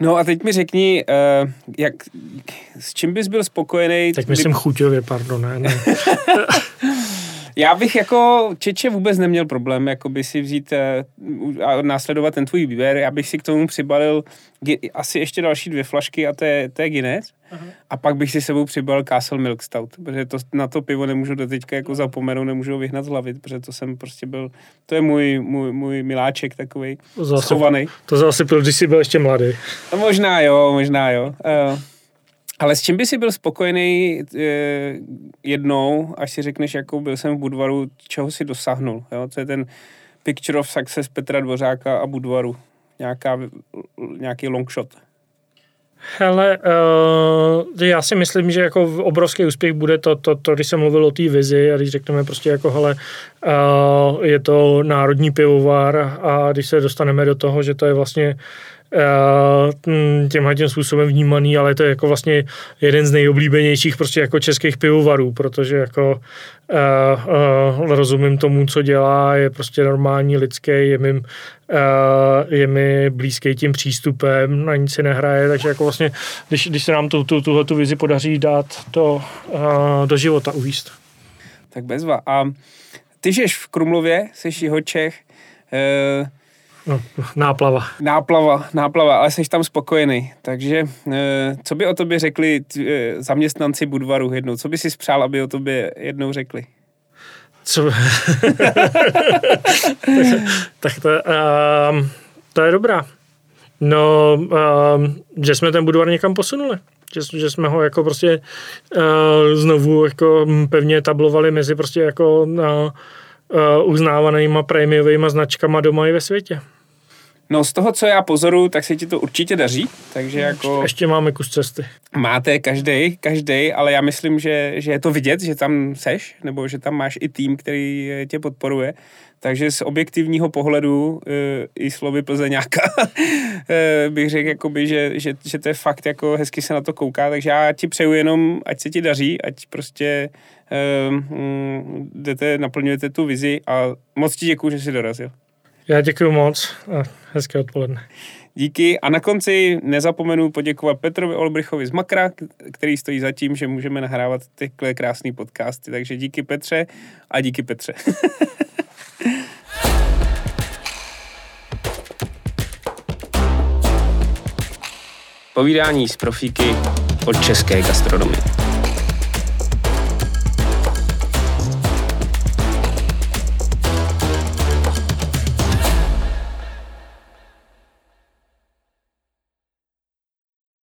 Speaker 1: No a teď mi řekni, uh, jak, s čím bys byl spokojený?
Speaker 2: Tak myslím kdy... chuťově, pardon, ne, ne. *laughs*
Speaker 1: Já bych jako Čeče vůbec neměl problém jako by si vzít uh, a následovat ten tvůj výběr. Já bych si k tomu přibalil asi ještě další dvě flašky a to je, to je Guinness. Aha. A pak bych si sebou přibalil Castle Milk Stout, protože to, na to pivo nemůžu do teďka jako zapomenout, nemůžu ho vyhnat z hlavy, protože to jsem prostě byl, to je můj, můj, můj miláček takový schovaný.
Speaker 2: To zase byl, když jsi byl ještě mladý.
Speaker 1: No, možná jo, možná jo. Uh, ale s čím by si byl spokojený uh, jednou, až si řekneš, jako byl jsem v Budvaru, čeho si dosáhnul, jo? To je ten Picture of Success Petra Dvořáka a Budvaru. Nějaká, nějaký long shot.
Speaker 2: Hele, uh, já si myslím, že jako obrovský úspěch bude to, to, to když jsem mluvil o té vizi a když řekneme prostě jako hele, uh, je to národní pivovar a když se dostaneme do toho, že to je vlastně uh, tímhle tím způsobem vnímaný, ale to je jako vlastně jeden z nejoblíbenějších prostě jako českých pivovarů, protože jako uh, uh, rozumím tomu, co dělá, je prostě normální, lidský, je mi, uh, je mi blízký tím přístupem, na nic si nehraje, takže jako vlastně, když, když se nám tu, tu, tuhle tu vizi podaří dát to uh, do života uvíst.
Speaker 1: Tak bezva. A ty žiješ v Krumlově, jsi jeho Čech, uh,
Speaker 2: No, náplava.
Speaker 1: Náplava, náplava, ale jsi tam spokojený. Takže eh, co by o tobě řekli eh, zaměstnanci Budvaru jednou? Co by si spřál, aby o tobě jednou řekli?
Speaker 2: Co? *laughs* tak to, um, to je dobrá. No, um, že jsme ten Budvar někam posunuli. Že, že jsme ho jako prostě uh, znovu jako pevně tablovali mezi prostě jako uh, uh, uznávanýma prémiovými značkama doma i ve světě.
Speaker 1: No z toho, co já pozoru, tak se ti to určitě daří, takže jako...
Speaker 2: Ještě máme kus cesty.
Speaker 1: Máte každý, každý, ale já myslím, že, že je to vidět, že tam seš, nebo že tam máš i tým, který tě podporuje. Takže z objektivního pohledu e, i slovy Plzeňáka *laughs* e, bych řekl, jakoby, že, že, že to je fakt jako hezky se na to kouká, takže já ti přeju jenom, ať se ti daří, ať prostě e, jdete, naplňujete tu vizi a moc ti děkuji, že jsi dorazil.
Speaker 2: Já děkuji moc a hezké odpoledne.
Speaker 1: Díky a na konci nezapomenu poděkovat Petrovi Olbrichovi z Makra, který stojí za tím, že můžeme nahrávat tyhle krásné podcasty. Takže díky Petře a díky Petře. *laughs* Povídání z profíky od české gastronomie.